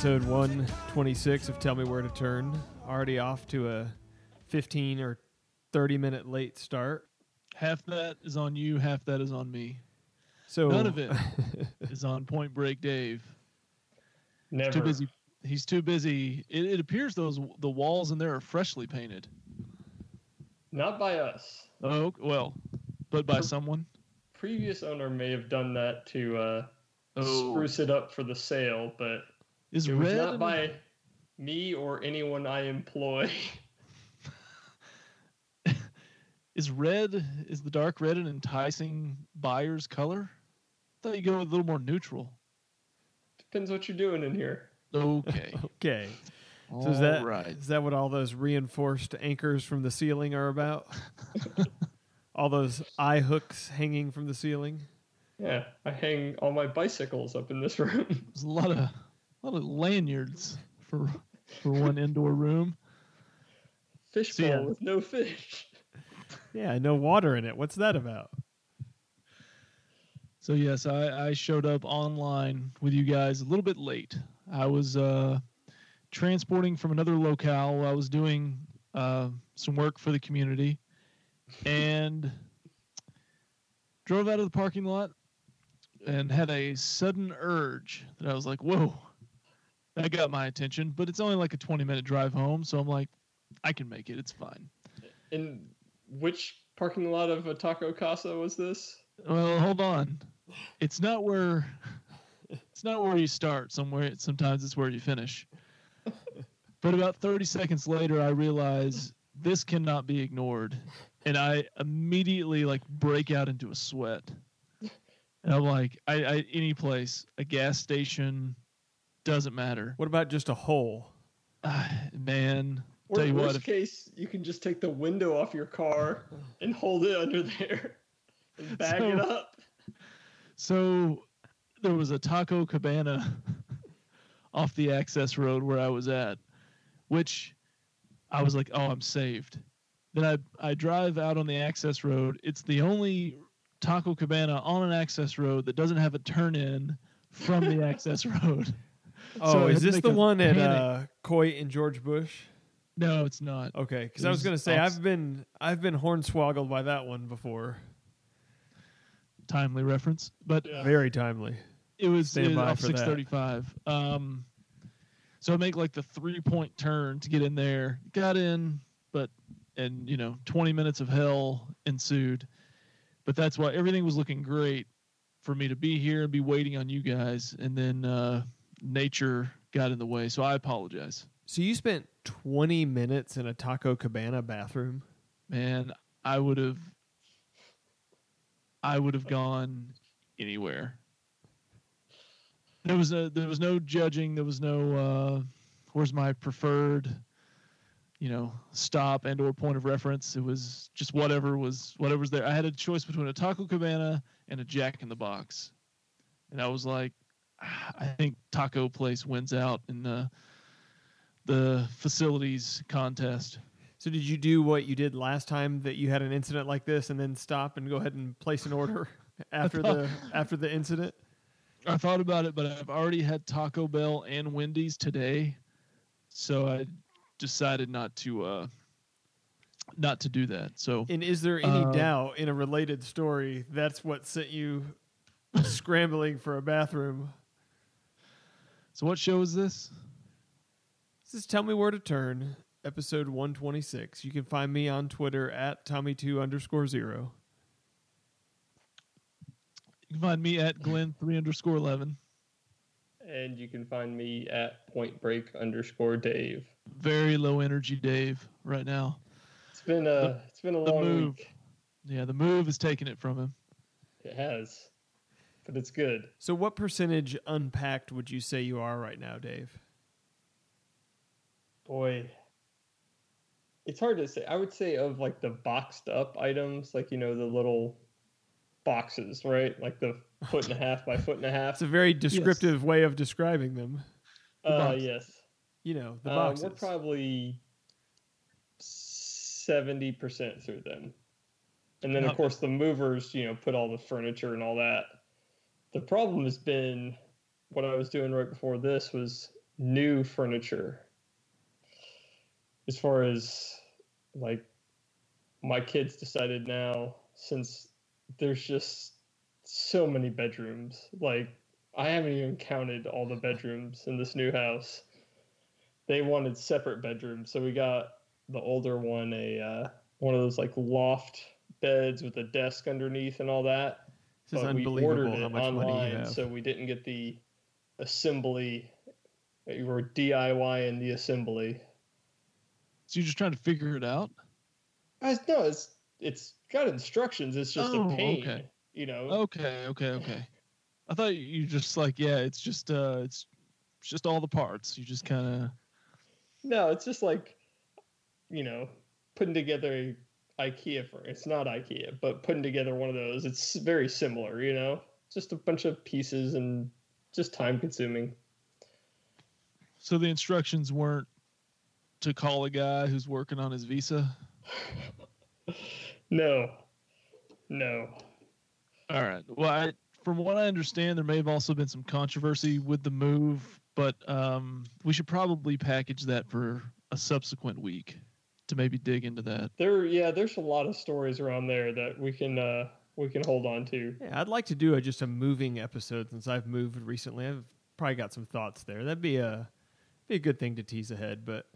episode 126 of Tell Me Where to Turn. Already off to a 15 or 30 minute late start. Half that is on you, half that is on me. So None of it is on Point Break Dave. Never. Too busy. He's too busy. It, it appears those the walls in there are freshly painted. Not by us. Oh well, but by someone. Previous owner may have done that to uh, Oh. spruce it up for the sale, but Is it was red? not an- by me or anyone I employ. Is red? Is the dark red an enticing buyer's color? I thought you go with a little more neutral. Depends what you're doing in here. Okay. okay. So is that right. is that what all those reinforced anchors from the ceiling are about? all those eye hooks hanging from the ceiling? Yeah, I hang all my bicycles up in this room. There's a lot of a lot of lanyards for for one indoor room. Fishbowl yeah. with no fish. Yeah, no water in it. What's that about? So yes, I, I showed up online with you guys a little bit late. I was uh, transporting from another locale. I was doing uh, some work for the community, and drove out of the parking lot and had a sudden urge that I was like, "Whoa!" That got my attention. But it's only like a twenty-minute drive home, so I'm like, "I can make it. It's fine." In which parking lot of a taco casa was this? Well, hold on. It's not where it's not where you start. Somewhere sometimes it's where you finish. But about 30 seconds later I realize this cannot be ignored and I immediately like break out into a sweat. And I'm like I, I any place, a gas station doesn't matter. What about just a hole? Ah, man, Or tell you worst what, if, case, you can just take the window off your car and hold it under there and bag it up. So there was a taco cabana off the access road where I was at, which I was like, oh, I'm saved. Then I, I drive out on the access road. It's the only taco cabana on an access road that doesn't have a turn in from the access road. Oh, So is this the one at uh, Coit and George Bush? No, it's not. Okay, because I was to say I've been I've been hornswoggled by that one before. Timely reference. But Yeah. Very timely. it was, it was by off 635 um so i make like the three point turn to get in there got in but and you know 20 minutes of hell ensued but that's why everything was looking great for me to be here and be waiting on you guys and then uh nature got in the way so i apologize. So you spent 20 minutes in a Taco Cabana bathroom? man i would have i would have gone anywhere. There was a there was no judging there was no uh where's my preferred you know stop and or point of reference. It was just whatever was whatever was there. I had a choice between a taco cabana and a jack in the box. And i was like "Ah, i think taco place wins out in the the facilities contest So did you do what you did last time that you had an incident like this and then stop and go ahead and place an order after the after the incident? I thought about it, but I've already had Taco Bell and Wendy's today, so I decided not to uh not to do that. So And is there any Uh, doubt in a related story that's what sent you scrambling for a bathroom? So what show is this? This is Tell Me Where to Turn, episode 126. You can find me on Twitter at Tommy2 underscore zero. You can find me at Glenn three underscore eleven. And you can find me at point break underscore Dave. Very low energy, Dave, right now. It's been a it's been a long move. week. Yeah, the move is taking it from him. It has, but it's good. So, what percentage unpacked would you say you are right now, Dave? Boy, it's hard to say. I would say of like the boxed up items, like you know the little boxes, right? Like the foot and a half by foot and a half. It's a very descriptive way of describing them. The Uh, box. yes. You know, the Uh, boxes. we're probably seventy percent through them, and then Not of course the movers, you know, put all the furniture and all that. The problem has been what I was doing right before this was new furniture. As far as like my kids decided now, since there's just so many bedrooms, like I haven't even counted all the bedrooms in this new house. They wanted separate bedrooms, so we got the older one a uh, one of those like loft beds with a desk underneath and all that. This is but we unbelievable ordered how it much money you online, have. so we didn't get the assembly. We were DIY in the assembly. So you're just trying to figure it out? I, no, it's it's got instructions. It's just Oh, a pain. okay. You know. Okay, okay, okay. I thought you just like, yeah, it's just uh it's it's just all the parts. You just kind of No, it's just like, you know, putting together a IKEA for it's not IKEA, but putting together one of those. It's very similar, you know, just a bunch of pieces and just time consuming. So the instructions weren't to call a guy who's working on his visa. No, no. All right. Well, I, from what I understand, there may have also been some controversy with the move, but um, we should probably package that for a subsequent week to maybe dig into that. There, yeah, there's a lot of stories around there that we can uh we can hold on to. Yeah, I'd like to do a, just a moving episode since I've moved recently. I've probably got some thoughts there. That'd be a be a good thing to tease ahead. But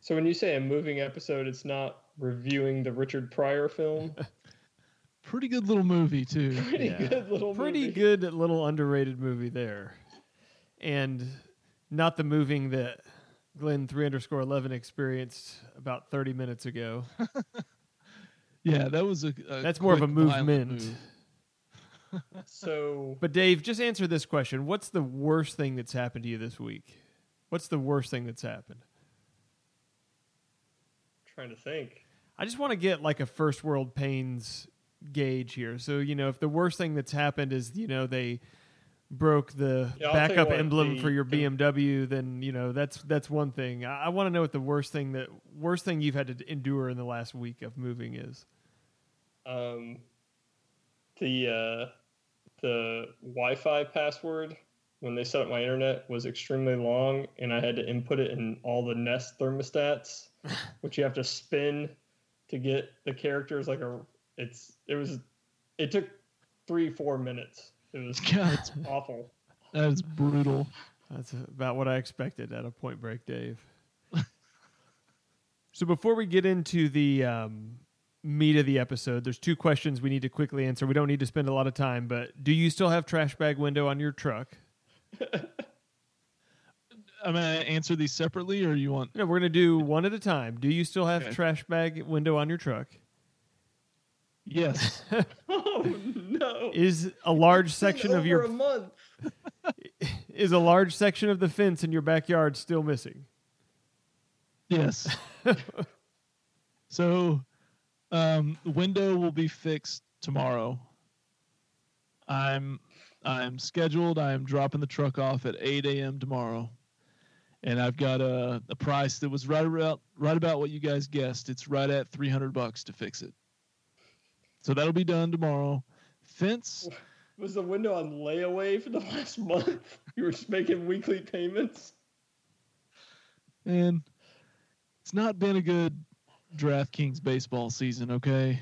So when you say a moving episode, it's not reviewing the Richard Pryor film. Pretty good little movie too. Pretty Yeah. good little pretty movie. good little underrated movie there, and not the moving that Glenn three underscore eleven experienced about thirty minutes ago. Yeah, that was a. a That's more of a movement. move. So But Dave, just answer this question: What's the worst thing that's happened to you this week? What's the worst thing that's happened? trying to think. I just want to get like a first world pains gauge here. So, you know, if the worst thing that's happened is, you know, they broke the Yeah, I'll tell you backup emblem the- for your BMW, then, you know, that's that's one thing. I, I want to know what the worst thing that worst thing you've had to endure in the last week of moving is. Um, the uh, the Wi-Fi password when they set up my internet was extremely long, and I had to input it in all the Nest thermostats, which you have to spin to get the characters. Like a, it's it was, it took three four minutes. It was God, it's- awful. that is brutal. That's about what I expected at a point break, Dave. so before we get into the um, meat of the episode, there's two questions we need to quickly answer. We don't need to spend a lot of time, but do you still have trash bag window on your truck? I'm gonna answer these separately, or you want? No, we're gonna do one at a time. Do you still have Okay. trash bag window on your truck? Yes. Oh no! Is a large It's been section of over your a month. is a large section of the fence in your backyard still missing? Yes. so, um, the window will be fixed tomorrow. I'm I'm scheduled. I am dropping the truck off at 8 a.m. tomorrow, and I've got a, a price that was right about right about what you guys guessed. It's right at 300 bucks to fix it. So that'll be done tomorrow. Fence. Was the window on layaway for the last month? You were just making weekly payments. And it's not been a good DraftKings baseball season, okay?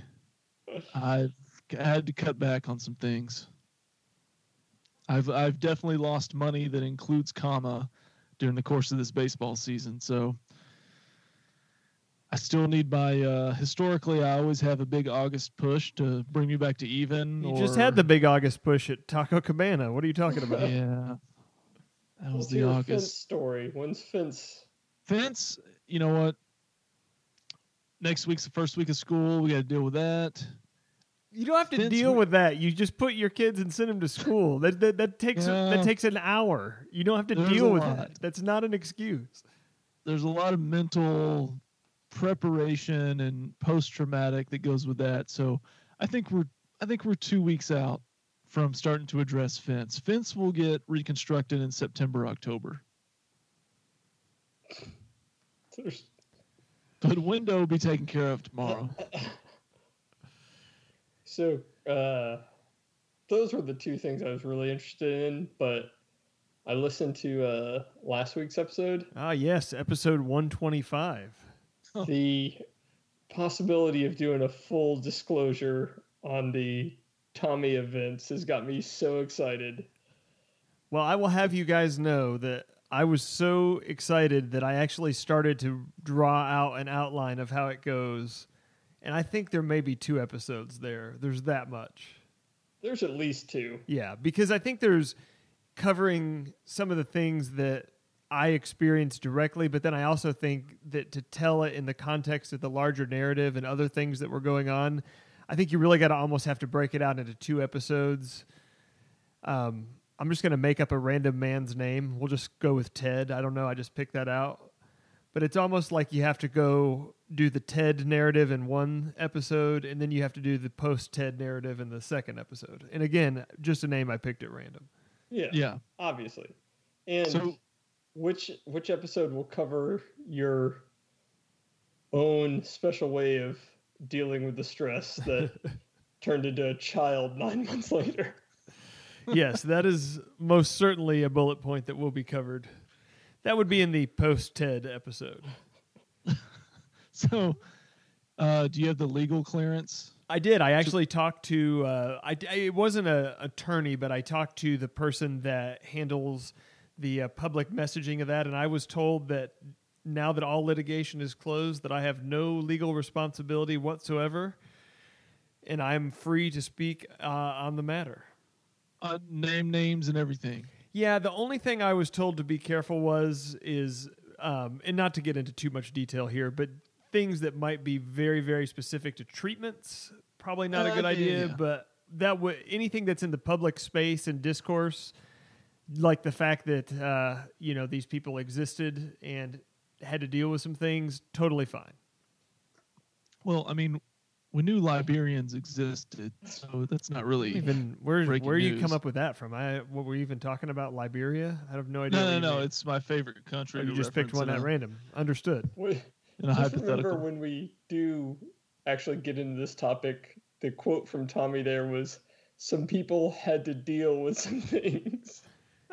I've had to cut back on some things. I've I've definitely lost money that includes comma during the course of this baseball season. So I still need my uh historically I always have a big August push to bring me back to even. You or, just had the big August push at Taco Cabana. What are you talking about? Yeah. That was Let's the hear Fence August. story. When's Fence? Fence, you know what? Next week's the first week of school. We got to deal with that. You don't have to Fence deal wi- with that. You just put your kids and send them to school. That that, that takes Yeah. that takes an hour. You don't have to There's deal with lot. that. That's not an excuse. There's a lot of mental preparation and post traumatic that goes with that. So I think we're I think we're two weeks out from starting to address fence. Fence will get reconstructed in September, October. There's- But window will be taken care of tomorrow. So, uh, those were the two things I was really interested in. But I listened to uh, last week's episode. Ah, yes, episode 125. the possibility of doing a full disclosure on the Tommy events has got me so excited. Well, I will have you guys know that I was so excited that I actually started to draw out an outline of how it goes. And I think there may be two episodes there. There's that much. There's at least two. Yeah, because I think there's covering some of the things that I experienced directly, but then I also think that to tell it in the context of the larger narrative and other things that were going on, I think you really got to almost have to break it out into two episodes. Um, I'm just going to make up a random man's name. We'll just go with Ted. I don't know. I just picked that out. But it's almost like you have to go do the Ted narrative in one episode, and then you have to do the post Ted narrative in the second episode. And again, just a name I picked at random. Yeah. Yeah. Obviously. And So which which episode will cover your own special way of dealing with the stress that turned into a child nine months later? yes, that is most certainly a bullet point that will be covered. That would be in the post Ted episode. so uh, do you have the legal clearance? I did. I actually talked to. Uh, I, I- it wasn't a attorney, but I talked to the person that handles the uh, public messaging of that, and I was told that now that all litigation is closed, that I have no legal responsibility whatsoever, and I'm free to speak uh, on the matter. Uh, name names and everything. Yeah, the only thing I was told to be careful was is um, and not to get into too much detail here, but things that might be very very specific to treatments probably not a Uh, good idea. yeah. But that would anything that's in the public space and discourse, like the fact that uh, you know these people existed and had to deal with some things, totally fine. Well, I mean, we knew Liberians existed, so that's not really. Even where Breaking where you news. come up with that from? I what were you even talking about Liberia? I have no idea. No, no, no. mean. It's my favorite country. Oh, you just picked one at random. Understood. Wait, In Just remember when we do actually get into this topic, the quote from Tommy there was some people had to deal with some things.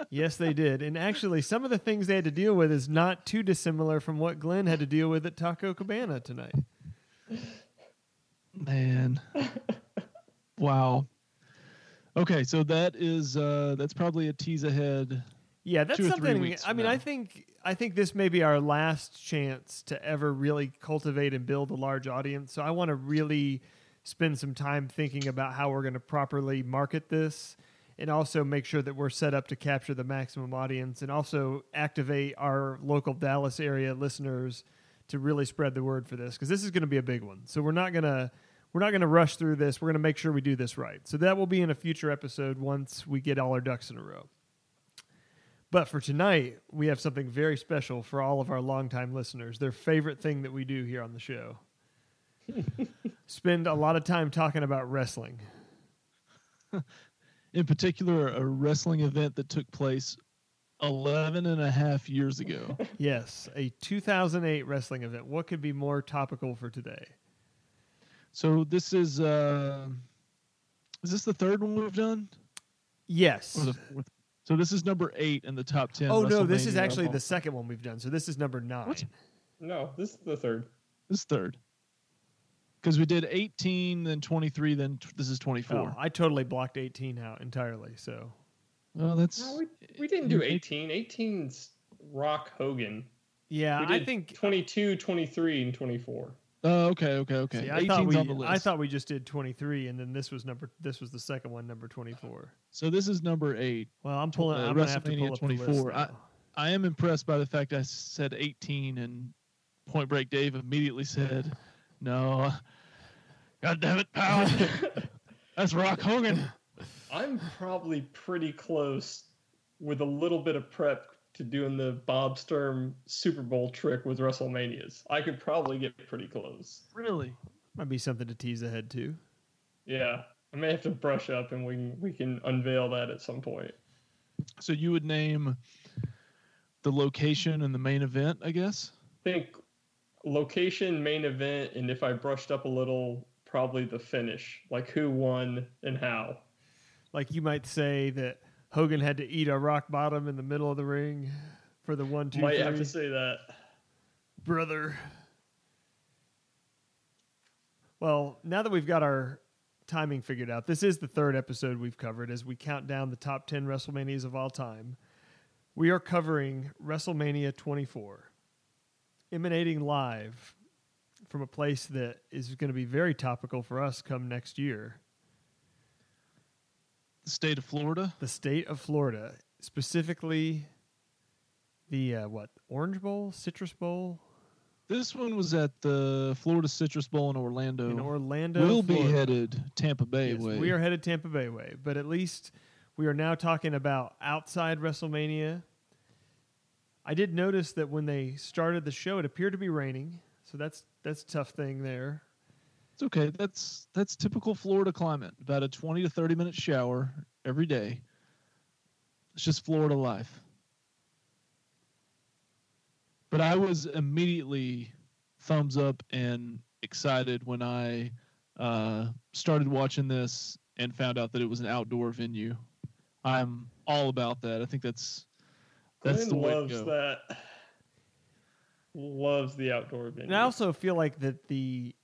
Yes, they did. And actually, some of the things they had to deal with is not too dissimilar from what Glenn had to deal with at Taco Cabana tonight. Man. wow. Okay, so that is uh that's probably a tease ahead. Yeah, that's Two or three something. I mean, I think I think this may be our last chance to ever really cultivate and build a large audience. So I want to really spend some time thinking about how we're going to properly market this and also make sure that we're set up to capture the maximum audience and also activate our local Dallas area listeners to really spread the word for this because this is going to be a big one. So we're not going to we're not going to rush through this. We're going to make sure we do this right. So that will be in a future episode once we get all our ducks in a row. But for tonight, we have something very special for all of our longtime listeners. Their favorite thing that we do here on the show. Spend a lot of time talking about wrestling. In particular, a wrestling event that took place 11 and a half years ago. Yes, a 2008 wrestling event. What could be more topical for today? so this is uh is this the third one we've done? Yes. The? So this is number eight in the top ten. Oh no, this is actually the second one we've done. So this is number nine. What? No, this is the third. This is third. Because we did 18, then 23, then t- this is 24. Oh, I totally blocked 18 out entirely. So Well, that's No, we, we didn't do 18. 18's Rock Hogan. yeah, I think 22, 23, and 24. Oh, okay, okay, okay. See, I thought we on the list. I thought we just did 23, and then this was number this was the second one, number 24. so. This is number eight. Well, I'm pulling. uh, I'm gonna have to WrestleMania pull up the 24. I- I am impressed by the fact I said 18, and Point Break Dave immediately said, "No, God damn it, pal, that's Rock Hogan." I'm probably pretty close with a little bit of prep to doing the Bob Sturm Super Bowl trick with WrestleManias. I could probably get pretty close. Really? Might be something to tease ahead to. Yeah, I may have to brush up and we can, we can unveil that at some point. So you would name the location and the main event, I guess. I think location, main event, and if I brushed up a little, probably the finish, like who won and how. Like you might say that Hogan had to eat a rock bottom in the middle of the ring for the one, two, Might three. have to say that. brother. Well, now that we've got our timing figured out, this is the third episode we've covered as we count down the top 10 WrestleManias of all time. We are covering WrestleMania 24, emanating live from a place that is going to be very topical for us come next year The state of Florida. the state of Florida, specifically the uh, what Orange Bowl, Citrus Bowl This one was at the Florida Citrus Bowl in Orlando. in Orlando. we'll be headed Tampa Bay Yes, way. We are headed Tampa Bay way, but at least we are now talking about outside WrestleMania. I did notice that when they started the show, it appeared to be raining, so that's that's a tough thing there. It's okay. That's that's typical Florida climate. About a twenty to thirty minute shower every day. It's just Florida life. But I was immediately thumbs up and excited when I uh, started watching this and found out that it was an outdoor venue. I'm all about that. I think that's that's Glenn the way to loves go. that. Loves the outdoor venue. And I also feel like that the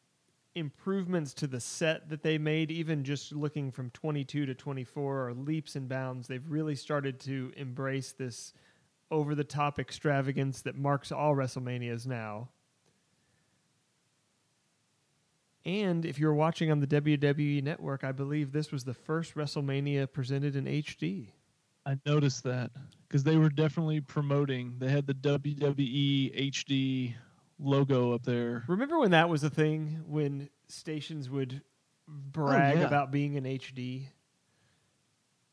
improvements to the set that they made, even just looking from 22 to 24, are leaps and bounds. They've really started to embrace this over the top extravagance that marks all WrestleManias now. And if you're watching on the WWE network, I believe this was the first WrestleMania presented in HD. I noticed that because they were definitely promoting. They had the WWE HD logo up there. Remember when that was a thing when stations would oh, brag yeah. about being in HD?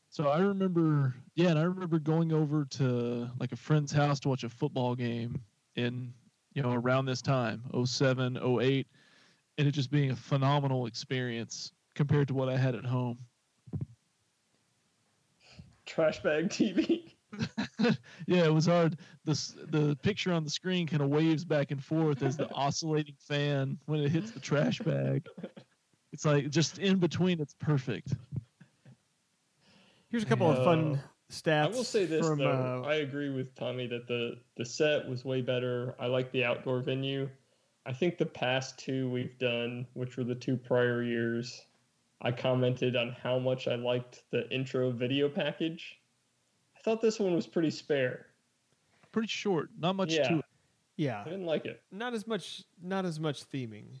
So I remember, yeah, and I remember going over to like a friend's house to watch a football game in, you know, around this time, 07, 08, and it just being a phenomenal experience compared to what I had at home. Trash bag TV. Yeah, it was hard. The the picture on the screen kind of waves back and forth as the oscillating fan when it hits the trash bag. It's like just in between. It's perfect. Here's a couple of fun Uh, stats. I will say this from, though, uh, I agree with Tommy that the the set was way better. I like the outdoor venue. I think the past two we've done, which were the two prior years, I commented on how much I liked the intro video package. I thought this one was pretty spare. Pretty short. Not much Yeah. to it. yeah, I didn't like it. not as much, not as much theming.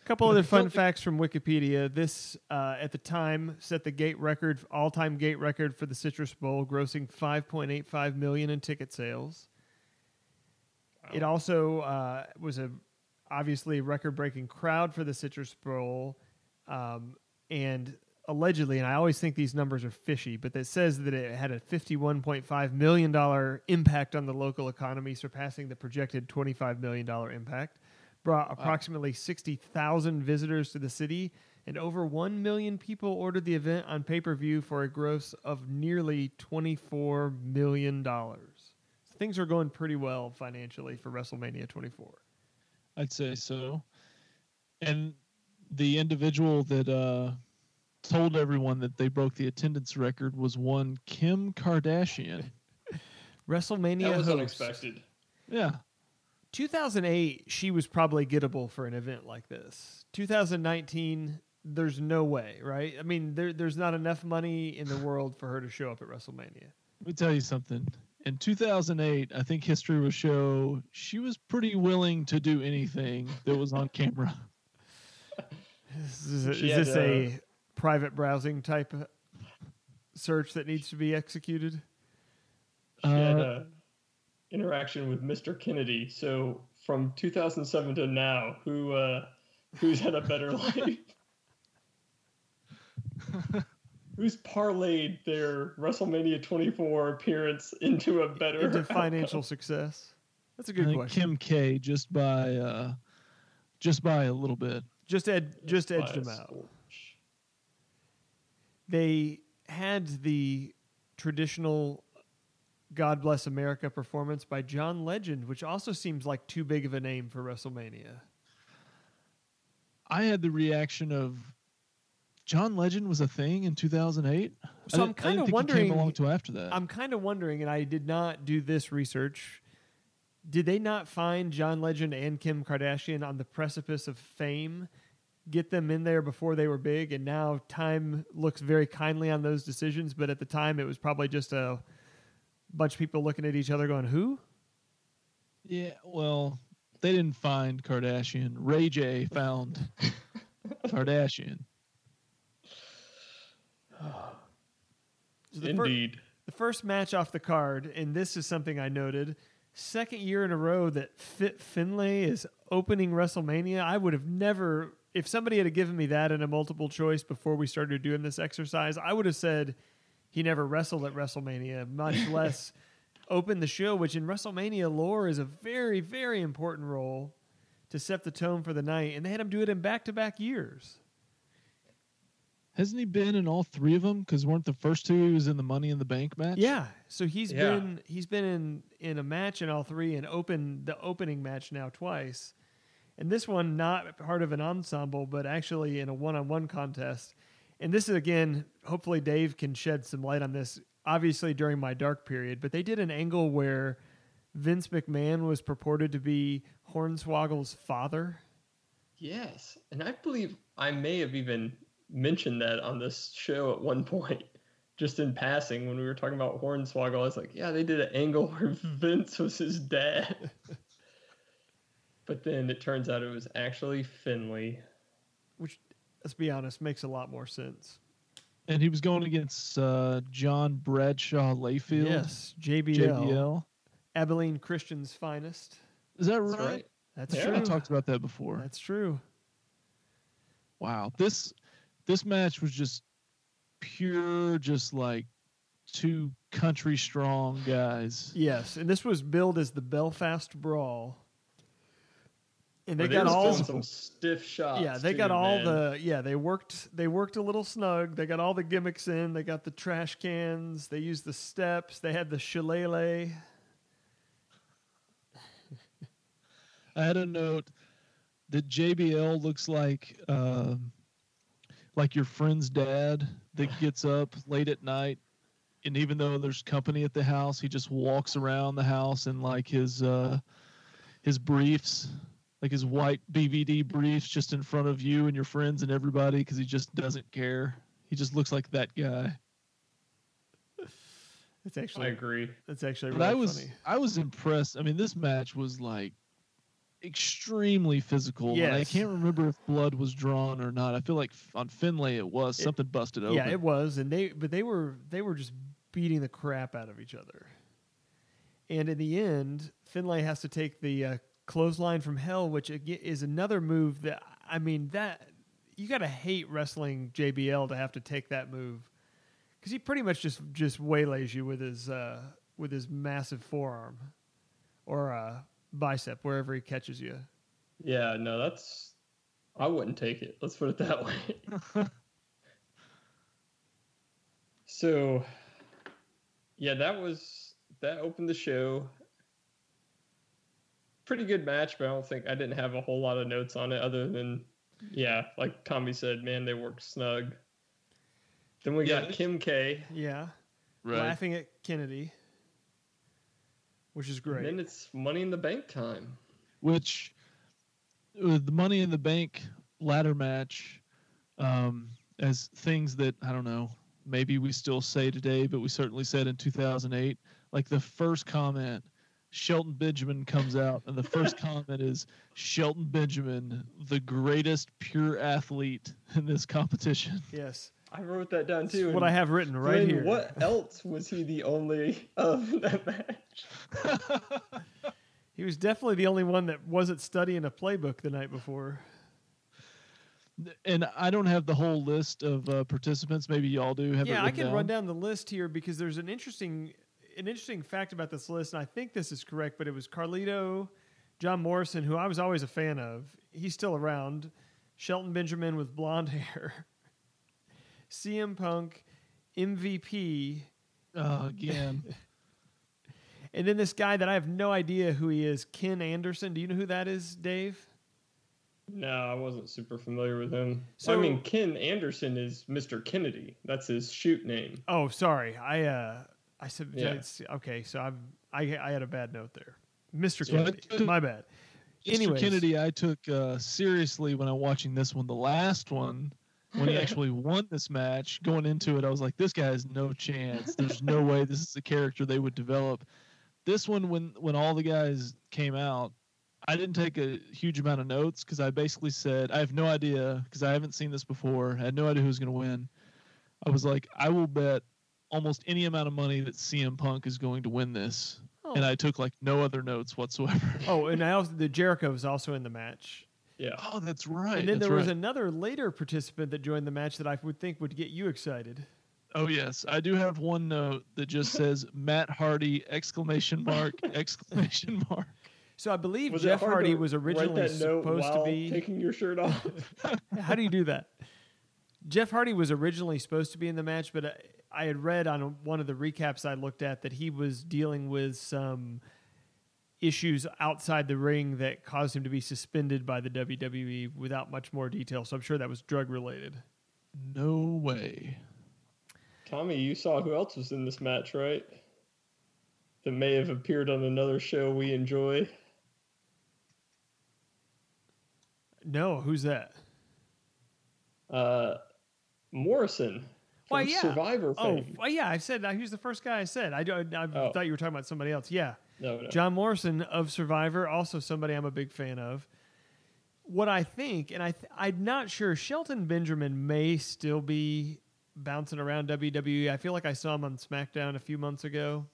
A couple other fun facts from Wikipedia. This, uh, at the time, set the gate record, all-time gate record for the Citrus Bowl, grossing 5.85 million in ticket sales. It also uh, was a obviously record-breaking crowd for the Citrus Bowl, um, and allegedly, and I always think these numbers are fishy, but it says that it had a 51.5 million dollar impact on the local economy, surpassing the projected 25 million dollar impact. Brought approximately 60,000 visitors to the city, and over 1 million people ordered the event on pay-per-view for a gross of nearly 24 million dollars. Things are going pretty well financially for WrestleMania 24. I'd say so. And the individual that uh, told everyone that they broke the attendance record was one Kim Kardashian. WrestleMania That was host. unexpected. Yeah. 2008, she was probably gettable for an event like this. 2019, there's no way, right? I mean, there, there's not enough money in the world for her to show up at WrestleMania. Let me tell you something. In 2008, I think history will show she was pretty willing to do anything that was on camera. Is, is, is this a private browsing type of search that needs to be executed? She had Uh, a interaction with Mr. Kennedy. So from 2007 to now, who uh, who's had a better life? who's parlayed their WrestleMania 24 appearance into a better Into outcome? financial success? That's a good think question. Kim K just by uh, just by a little bit. Just ed, just edged a him out. scorch. they had the traditional God Bless America performance by John Legend, which also seems like too big of a name for WrestleMania. I had the reaction of John Legend was a thing in 2008. So I'm kind of wondering. Came along to after that. I'm kind of wondering, and I did not do this research. Did they not find John Legend and Kim Kardashian on the precipice of fame? Get them in there before they were big, and now time looks very kindly on those decisions. But at the time, it was probably just a bunch of people looking at each other, going, "Who?" Yeah, well, they didn't find Kardashian. Ray J found Kardashian. So the fir- Indeed. the first match off the card, and this is something I noted. Second year in a row that Fit Finlay is opening WrestleMania. I would have never, if somebody had given me that in a multiple choice before we started doing this exercise, I would have said he never wrestled at WrestleMania, much less open the show, which in WrestleMania lore is a very, very important role to set the tone for the night. And they had him do it in back to back years. Hasn't he been in all three of them? Because weren't the first two he was in the Money in the Bank match? Yeah, so he's Yeah. been he's been in in a match in all three and open the opening match now twice, and this one not part of an ensemble but actually in a one on one contest. And this is again, hopefully Dave can shed some light on this. Obviously during my dark period, but they did an angle where Vince McMahon was purported to be Hornswoggle's father. Yes, and I believe I may have even mentioned that on this show at one point, just in passing when we were talking about Hornswoggle. I was like, "Yeah, they did an angle where Vince was his dad," but then it turns out it was actually Finlay. Which, let's be honest, makes a lot more sense. And he was going against uh, John Bradshaw Layfield. Yes, JBL, JBL. Abilene Christian's finest. Is that That's right? right. That's Yeah. I talked about that before. That's true. Wow. This this match was just pure just like two country strong guys. Yes, and this was billed as the Belfast Brawl. And they But got all some stiff shots. yeah, they too, got all man. the yeah, they worked they worked a little snug. They got all the gimmicks in. They got the trash cans. They used the steps. They had the shillelagh. I had a note that JBL looks like um like your friend's dad that gets up late at night and even though there's company at the house, he just walks around the house in like his uh his briefs, like his white BVD briefs just in front of you and your friends and everybody cuz he just doesn't care. He just looks like that guy. It's I agree. that's actually But really I was funny. I was impressed. I mean, this match was like extremely physical. and I can't remember if blood was drawn or not. I feel like on Finlay it was It- something busted open. Yeah, it was, and they but they were they were just beating the crap out of each other. And in the end, Finlay has to take the uh, clothesline from hell, which is another move that I mean that you got to hate wrestling JBL to have to take that move because he pretty much just just waylays you with his uh, with his massive forearm or uh, bicep wherever he catches you. Yeah, no, that's. I wouldn't take it. Let's put it that way. so, yeah, that was that opened the show. Pretty good match, but I don't think I didn't have a whole lot of notes on it other than, yeah, like Tommy said, man, they worked snug. Then we Yeah, got Kim K. Yeah, right. laughing at Kennedy, which is great. And great. then it's Money in the Bank time. Which with the Money in the Bank ladder match, um, as things that I don't know, maybe we still say today, but we certainly said in 2008. Like the first comment, Shelton Benjamin comes out, and the first comment is Shelton Benjamin, the greatest pure athlete in this competition. yes, I wrote that down too. That's what I have written right then here. What else was he the only of that match? He was definitely the only one that wasn't studying a playbook the night before. and I don't have the whole list of uh, participants. Maybe y'all do. Have yeah, I can down? run down the list here because there's an interesting an interesting fact about this list, and I think this is correct, but it was Carlito, John Morrison, who I was always a fan of. He's still around. Shelton Benjamin with blonde hair. CM Punk, MVP, Uh, again. and then this guy that I have no idea who he is, Ken Anderson. Do you know who that is, Dave? No, I wasn't super familiar with him. So- I mean, Ken Anderson is Mr. Kennedy. That's his shoot name. Oh, sorry. I uh, I said Yeah. it's- okay. So I'm I I had a bad note there, Mister So Kennedy. took- My bad. Mr. Anyways. Kennedy, I took uh, seriously when I'm watching this one. The last one, when he actually won this match, going into it, I was like, this guy has no chance. There's no way this is the character they would develop. This one, when when all the guys came out, I didn't take a huge amount of notes because I basically said I have no idea because I haven't seen this before. I had no idea who was going to win. I was like, I will bet almost any amount of money that CM Punk is going to win this, Oh. and I took like no other notes whatsoever. oh, and I also the Jericho was also in the match. Yeah. Oh, that's right. and then that's there was right. another later participant that joined the match that I would think would get you excited. Oh yes, I do have one note that just says Matt Hardy exclamation mark exclamation mark. So I believe Was Jeff Hardy was originally supposed to be. taking your shirt off. How do you do that? Jeff Hardy was originally supposed to be in the match, but I, I had read on one of the recaps I looked at that he was dealing with some issues outside the ring that caused him to be suspended by the WWE without much more detail. So I'm sure that was drug related. No way. Tommy, you saw who else was in this match, right? That may have appeared on another show we enjoy. No, who's that? Uh, Morrison Why, yeah. Survivor Oh, fame. well, yeah, I said uh, he's the first guy I said. I, don't- I Oh. thought you were talking about somebody else. Yeah. No, no. John Morrison of Survivor, also somebody I'm a big fan of. What I think, and I th- I'm not sure, Shelton Benjamin may still be bouncing around WWE. I feel like I saw him on SmackDown a few months ago.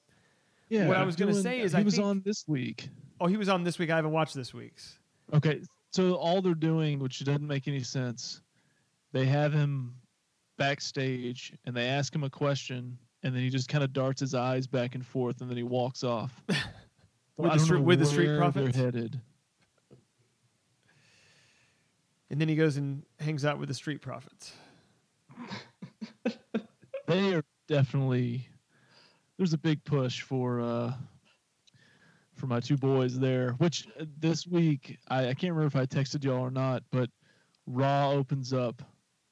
Yeah. What I was gonna say is he I was think- on this week. Oh, he was on this week. I haven't watched this week's. Okay, so all they're doing, which doesn't make any sense, they have him backstage and they ask him a question, and then he just kind of darts his eyes back and forth, and then he walks off. With the Street- with the Street Profits? They're headed. And then he goes and hangs out with the Street Profits. they are definitely there's a big push for uh for my two boys there which uh, this week I, I can't remember if i texted y'all or not but raw opens up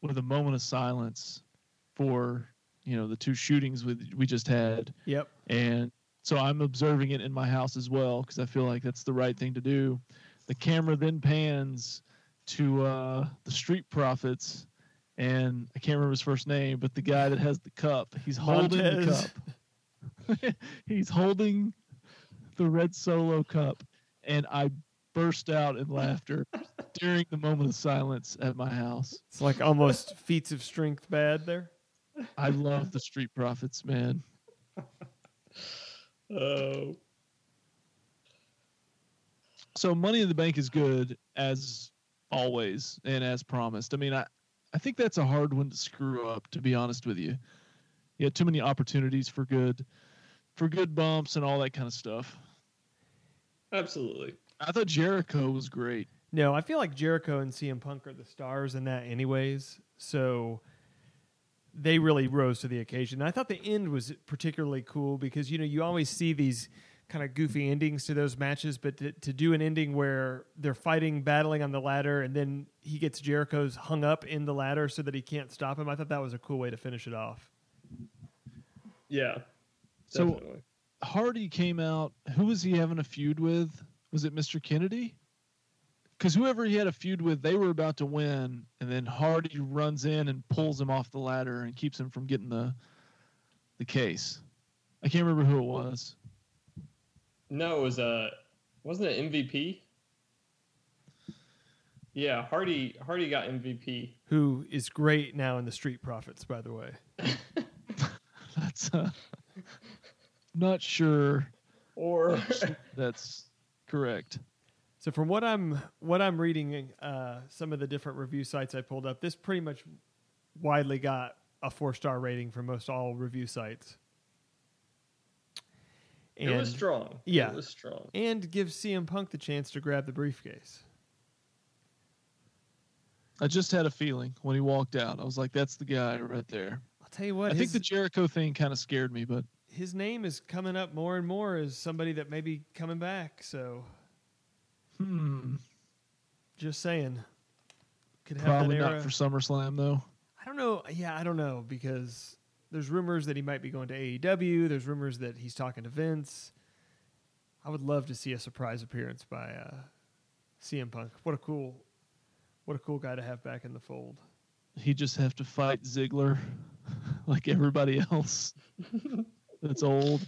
with a moment of silence for you know the two shootings we, we just had Yep. and so i'm observing it in my house as well because i feel like that's the right thing to do the camera then pans to uh the street profits and i can't remember his first name but the guy that has the cup he's holding the Montez. cup he's holding the red solo cup and i burst out in laughter during the moment of silence at my house It's like almost feats of strength bad there. I love the street profits man. Oh, so money in the bank is good as always and as promised. I mean i i think that's a hard one to screw up to be honest with you. You had too many opportunities for good for good bumps and all that kind of stuff. Absolutely. i thought jericho was great. No, I feel like Jericho and CM Punk are the stars in that, anyways. So they really rose to the occasion. And I thought the end was particularly cool because you know you always see these kind of goofy endings to those matches, but to, to do an ending where they're fighting, battling on the ladder, and then he gets Jericho's hung up in the ladder so that he can't stop him. I thought that was a cool way to finish it off. Yeah. So- hardy came out who was he having a feud with was it mr kennedy because whoever he had a feud with they were about to win and then hardy runs in and pulls him off the ladder and keeps him from getting the the case i can't remember who it was no, it was uh, wasn't it MVP? Yeah, Hardy. Hardy got MVP. Who is great now in the Street Profits, by the way. that's uh not sure Or that's correct So from what I'm what I'm reading, uh, some of the different review sites I pulled up, this pretty much widely got a four star rating from most all review sites. it was strong. yeah. it was strong. and gives CM Punk the chance to grab the briefcase. i just had a feeling when he walked out i was like that's the guy right there I'll tell you what, i his, think the jericho thing kind of scared me but his name is coming up more and more as somebody that may be coming back. So hmm Just saying. Could have Probably not for SummerSlam though. I don't know. Yeah, I don't know because there's rumors that he might be going to AEW. There's rumors that he's talking to Vince. I would love to see a surprise appearance by uh, CM Punk. What a cool, what a cool guy to have back in the fold. He just have to fight Ziggler like everybody else. That's old.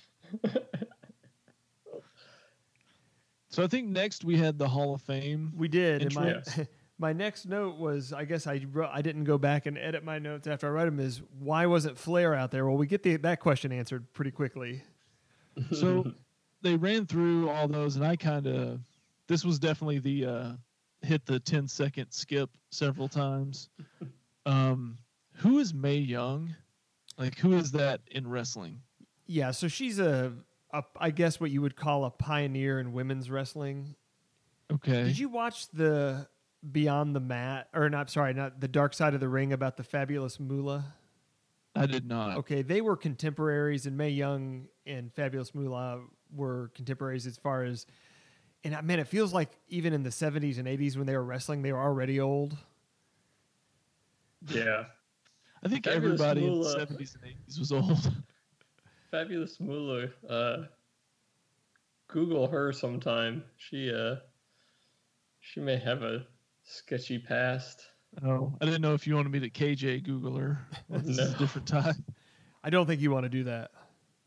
So I think next we had the Hall of Fame. We did. And my Yes. my next note was, I guess I wrote, I didn't go back and edit my notes after I write them. Is why wasn't Flair out there? Well, we get the, that question answered pretty quickly. So they ran through all those, and I kind of this was definitely the uh, hit the 10 second skip several times. Um, who is Mae Young? Like who is that in wrestling? Yeah, so she's a, a, I guess what you would call a pioneer in women's wrestling. Okay. Did you watch the Beyond the Mat, or not? Sorry, not the Dark Side of the Ring about the fabulous Moolah? I did not. Okay, they were contemporaries, and Mae Young and Fabulous Moolah were contemporaries as far as. And I man, it feels like even in the '70s and '80s when they were wrestling, they were already old. yeah. I think Fabulous everybody Moolah. in the 70s and 80s was old. Fabulous Moolah. Uh, Google her sometime. She uh, she may have a sketchy past. Oh, I didn't know if you wanted me to KJ Google her. This is a different time. I don't think you want to do that.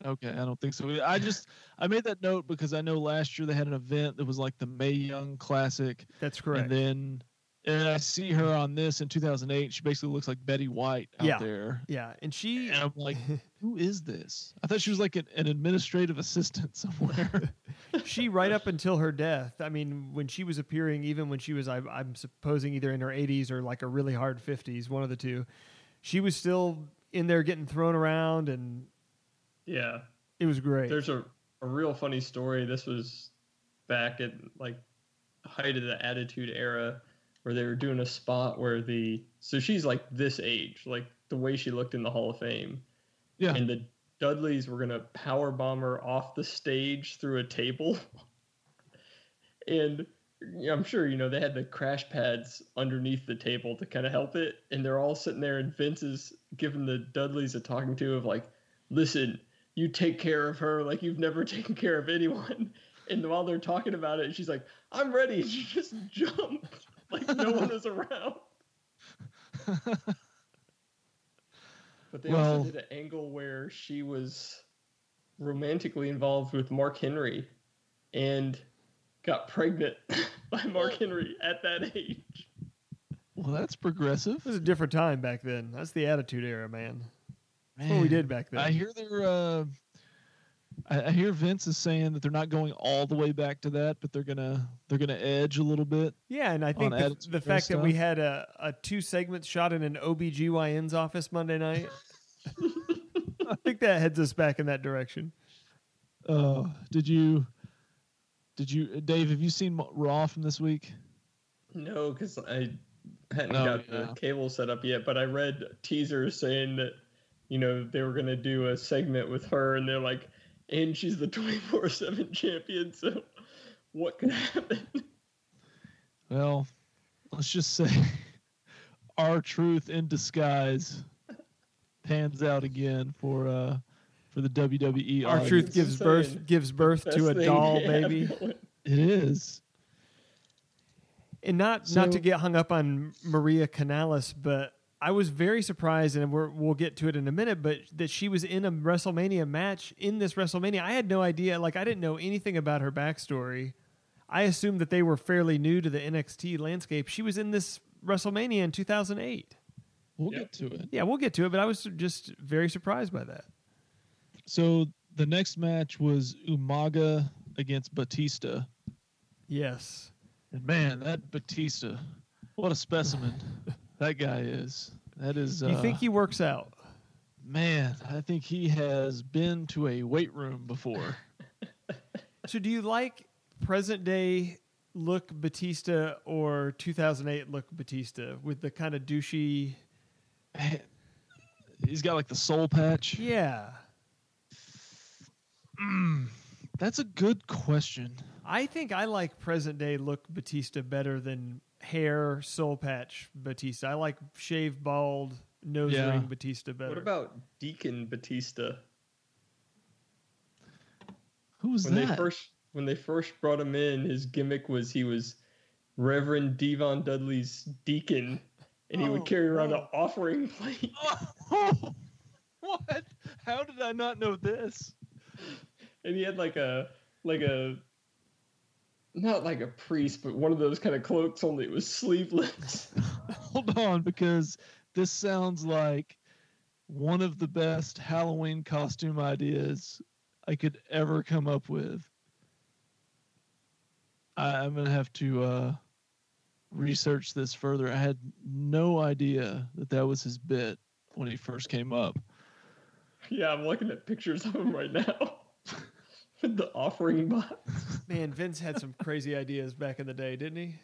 Okay, I don't think so. I just I made that note because I know last year they had an event that was like the Mae Young Classic, That's correct. and then and I see her on this in 2008. She basically looks like Betty White out Yeah. there, yeah, and she and I'm like, who is this? I thought she was like an, an administrative assistant somewhere. she right up until her death. I mean, when she was appearing, even when she was, I, I'm supposing either in her 80s or like a really hard 50s, one of the two, she was still in there getting thrown around, and Yeah. it was great. There's a, a real funny story. This was back at like the height of the Attitude Era, where they were doing a spot where the so she's like this age, like the way she looked in the Hall of Fame, yeah, and the Dudleys were gonna power bomb her off the stage through a table, and I'm sure you know they had the crash pads underneath the table to kind of help it, and they're all sitting there, and Vince is giving the Dudleys a talking to of like, listen, you take care of her like you've never taken care of anyone. And while they're talking about it, she's like, I'm ready. And she just jumped like no one was around. But they Well- also did an angle where she was romantically involved with Mark Henry and got pregnant by Mark Henry at that age. well, that's progressive. it was a different time back then. That's the Attitude Era, man. That's what we did back then. I hear they're. Uh, I, I hear Vince is saying that they're not going all the way back to that, but they're gonna they're gonna edge a little bit. yeah, and I think the, the Era fact that we had a, a two segments shot in an OBGYN's office Monday night, I think that heads us back in that direction. Uh, did you? Did you, Dave? Have you seen Raw from this week? No, because I hadn't Oh, got yeah. the cable set up yet, but I read teasers saying that, you know, they were going to do a segment with her, and they're like, and she's the 24 7 champion, so what could happen? Well, let's just say R-Truth in disguise pans out again for uh for the WWE. Our audience. truth gives birth gives birth to a doll baby. It is. And not So- not to get hung up on Maria Kanellis, but I was very surprised, and we're, we'll get to it in a minute. But that she was in a WrestleMania match in this WrestleMania, I had no idea. Like I didn't know anything about her backstory. I assumed that they were fairly new to the NXT landscape. She was in this WrestleMania in 2008. We'll Yep. get to it. Yeah, we'll get to it, but I was just very surprised by that. So the next match was Umaga against Batista. Yes. And man, that Batista, what a specimen that guy is. That is. Uh, You think he works out? Man, I think he has been to a weight room before. So do you like present day look Batista or 2008 look Batista with the kind of douchey? He's got like the soul patch. Yeah, Mm, that's a good question. I think I like present day look Batista better than hair soul patch Batista. I like shave bald nose Yeah. ring Batista better. What about Deacon Batista? Who's when that? they first when they first brought him in, his gimmick was he was Reverend Devon Dudley's deacon, and he Oh, would carry around whoa. an offering plate. Oh, what? How did I not know this? and he had like a like a not like a priest, but one of those kind of cloaks. Only it was sleeveless. Hold on, because this sounds like one of the best Halloween costume ideas I could ever come up with. I, I'm gonna have to uh, research this further. I had no idea that that was his bit when he first came up. yeah, I'm looking at pictures of him right now with the offering box. Man, Vince had some crazy ideas back in the day, didn't he?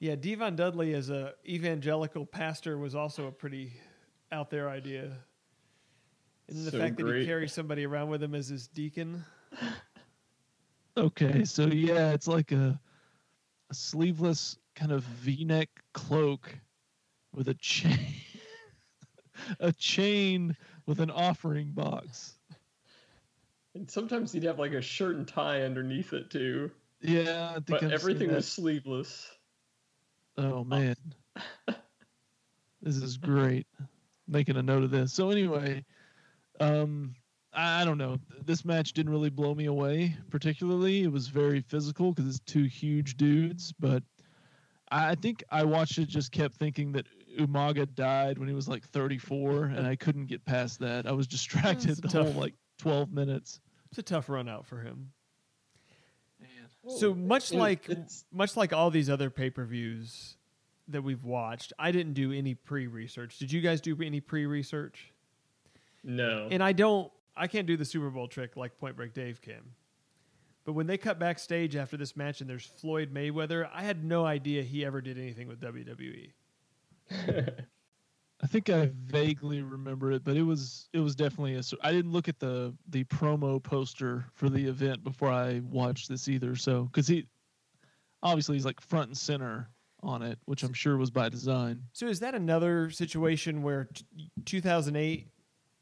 Yeah, Devon Dudley as a evangelical pastor was also a pretty out there idea. And then the So fact that he carries somebody around with him as his deacon. Okay, so yeah, it's like a, a sleeveless kind of V-neck cloak with a chain, a chain with an offering box. And sometimes he'd have like a shirt and tie underneath it too. Yeah, I think But I've seen everything that. was sleeveless. Oh man, this is great. Making a note of this. So anyway, um, I, I don't know. This match didn't really blow me away particularly. It was very physical because it's two huge dudes. But I, I think I watched it, just kept thinking that Umaga died when he was like 34, and I couldn't get past that. I was distracted It's the tough. whole like 12 minutes. It's a tough run out for him. Man. So much It- like it's much like all these other pay per views that we've watched, I didn't do any pre research. Did you guys do any pre research? no. And I don't. I can't do the Super Bowl trick like Point Break Dave can. But when they cut backstage after this match and there's Floyd Mayweather, I had no idea he ever did anything with. WWE. I think I vaguely remember it, but it was it was definitely a. I didn't look at the the promo poster for the event before I watched this either. So because he obviously he's like front and center on it, which I'm sure was by design. So is that another situation where t- 2008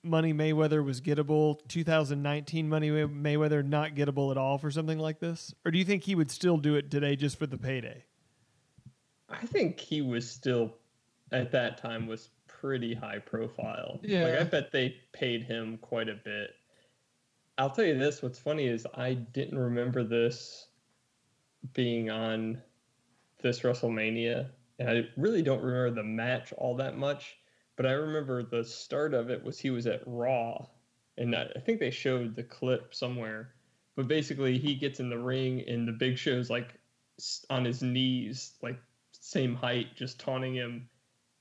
Money Mayweather was gettable, 2019 Money Mayweather not gettable at all for something like this? Or do you think he would still do it today just for the payday? I think he was still at that time was pretty high profile. Like Yeah. I bet they paid him quite a bit. I'll tell you this, what's funny is I didn't remember this being on this WrestleMania. And I really don't remember the match all that much, but I remember the start of it was he was at Raw. And I I think they showed the clip somewhere. But basically he gets in the ring and the big show's like on his knees, like same height, just taunting him.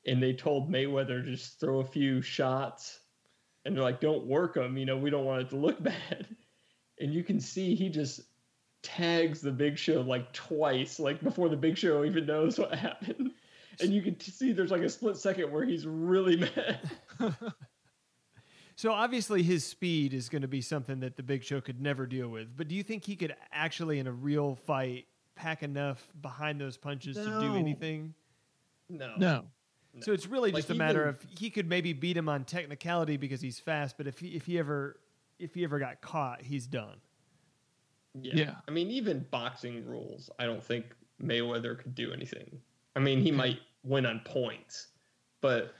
And they told Mayweather just throw a few shots. And they're like, don't work them. You know, we don't want it to look bad. And you can see he just tags the big show like twice, like before the big show even knows what happened. And you can see there's like a split second where he's really mad. So obviously his speed is going to be something that the Big Show could never deal with. But do you think he could actually, in a real fight, pack enough behind those punches to do anything? No. No, So it's really Like, just a matter of he could maybe beat him on technicality because he's fast, but if he if he ever if he ever got caught, he's done. Yeah. Yeah. I mean, even boxing rules, I don't think Mayweather could do anything. I mean, he might win on points, but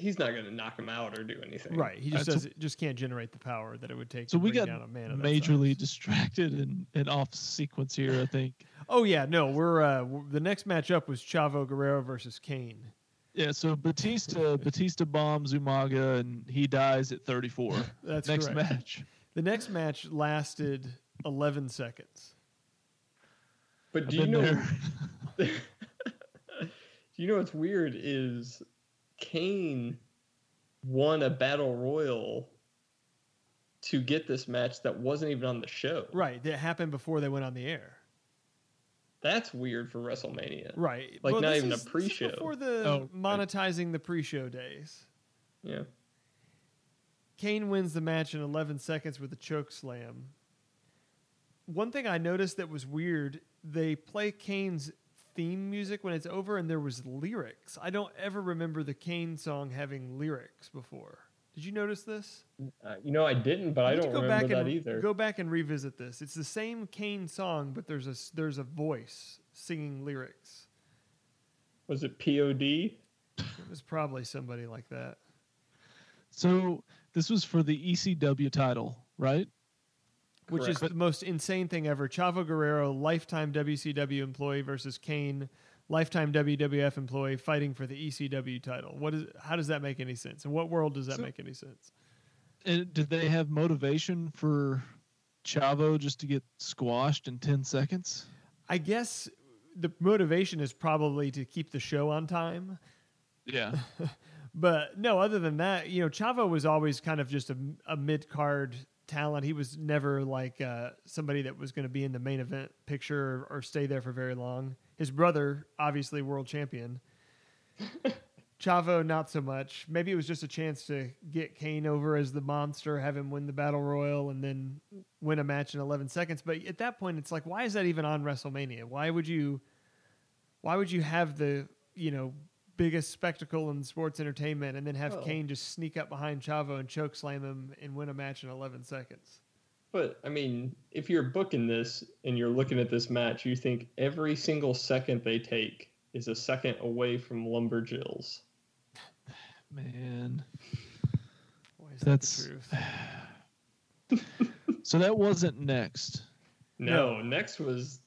he's not going to knock him out or do anything. Right. He just Uh, so- does just can't generate the power that it would take so to we bring got down a man of majorly size. distracted and, and off sequence here. I think. Oh yeah, no, we're uh w- the next matchup was Chavo Guerrero versus Kane. Yeah, so Batista Batista bombs Umaga and he dies at 34. That's Next correct. match. The next match lasted 11 seconds. But do you know? do you know what's weird is Kane won a battle royal to get this match that wasn't even on the show. Right, that happened before they went on the air. That's weird for WrestleMania. Right, Like, not this even a is- this is pre-show. before the Oh, right. monetizing the pre-show days. Yeah. Kane wins the match in 11 seconds with a choke slam. One thing I noticed that was weird they play Kane's theme music when it's over, and there was lyrics. I don't ever remember the Kane song having lyrics before. Did you notice this? Uh, you know, I didn't, but I need to don't go remember back that and either. Go back and revisit this. It's the same Kane song, but there's a s- there's a voice singing lyrics. Was it POD? It was probably somebody like that. So this was for the ECW title, right? Which is Correct. the most insane thing ever. Chavo Guerrero, lifetime WCW employee versus Kane, lifetime WWF employee fighting for the ECW title. What is? How does that make any sense? In what world does that So- make any sense? And did they have motivation for Chavo just to get squashed in 10 seconds? I guess the motivation is probably to keep the show on time. Yeah. But no, other than that, you know, Chavo was always kind of just a, a mid card talent. He was never like uh, somebody that was going to be in the main event picture or, or stay there for very long. His brother, obviously world champion. Chavo, not so much. Maybe it was just a chance to get Kane over as the monster, have him win the battle royal, and then win a match in 11 seconds. But at that point, it's like, why is that even on WrestleMania? Why would you? Why would you have the you know biggest spectacle in sports entertainment and then have Well- Kane just sneak up behind Chavo and choke slam him and win a match in 11 seconds? But I mean, if you're booking this and you're looking at this match, you think every single second they take is a second away from Lumberjills. Man. Boy, is That's- that the truth. So that wasn't next. No, next was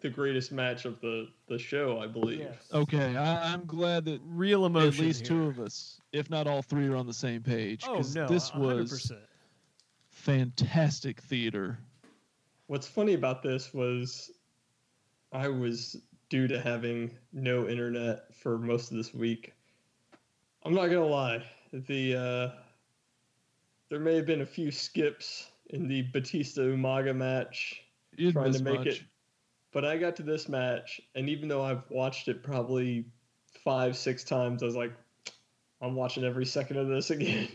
the greatest match of the the show, I believe. Yes. Okay. I, I'm glad that Real emotion. at least here. two of us, if not all three, are on the same page. Oh 'cause no, this 100%. was fantastic theater. What's funny about this was I was due to having no internet for most of this week. I'm not gonna lie, the uh, there may have been a few skips in the Batista Umaga match You didn't trying to make much. it, but I got to this match, and even though I've watched it probably five, six times, I was like, I'm watching every second of this again.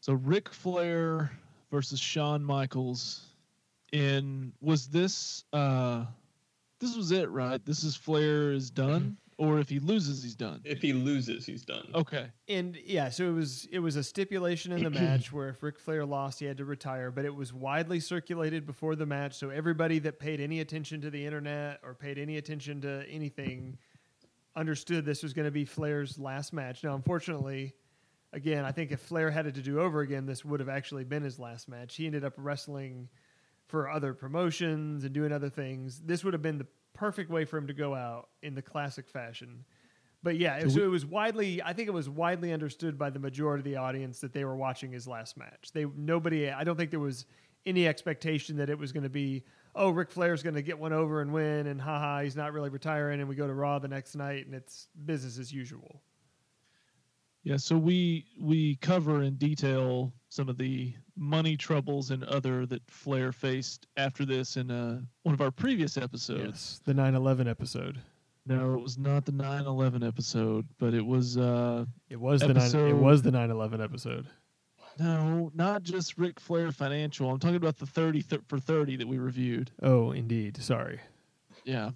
So Ric Flair versus Shawn Michaels in was this uh this was it, right? This is Flair is done? Or if he loses he's done. if he loses, he's done. Okay. And yeah, so it was it was a stipulation in the match where if Ric Flair lost, he had to retire. But it was widely circulated before the match, so everybody that paid any attention to the internet or paid any attention to anything understood this was going to be Flair's last match. Now, unfortunately, again, I think if Flair had it to do over again, this would have actually been his last match. He ended up wrestling for other promotions and doing other things. This would have been the perfect way for him to go out in the classic fashion. But yeah, So so, we- it was widely. I think it was widely understood by the majority of the audience that they were watching his last match. They nobody. I don't think there was any expectation that it was going to be. Oh, Ric Flair's going to get one over and win, and haha, he's not really retiring, and we go to Raw the next night, and it's business as usual. Yeah, so we we cover in detail some of the money troubles and other that Flair faced after this in uh, one of our previous episodes. Yes, the 9/11 episode. No, it was not the 9/11 episode, but it was uh It was the nine, it Episode- was the 9/11 episode. no, not just Ric Flair financial. I'm talking about the 30 th- for 30 that we reviewed. Oh, indeed. Sorry. Yeah.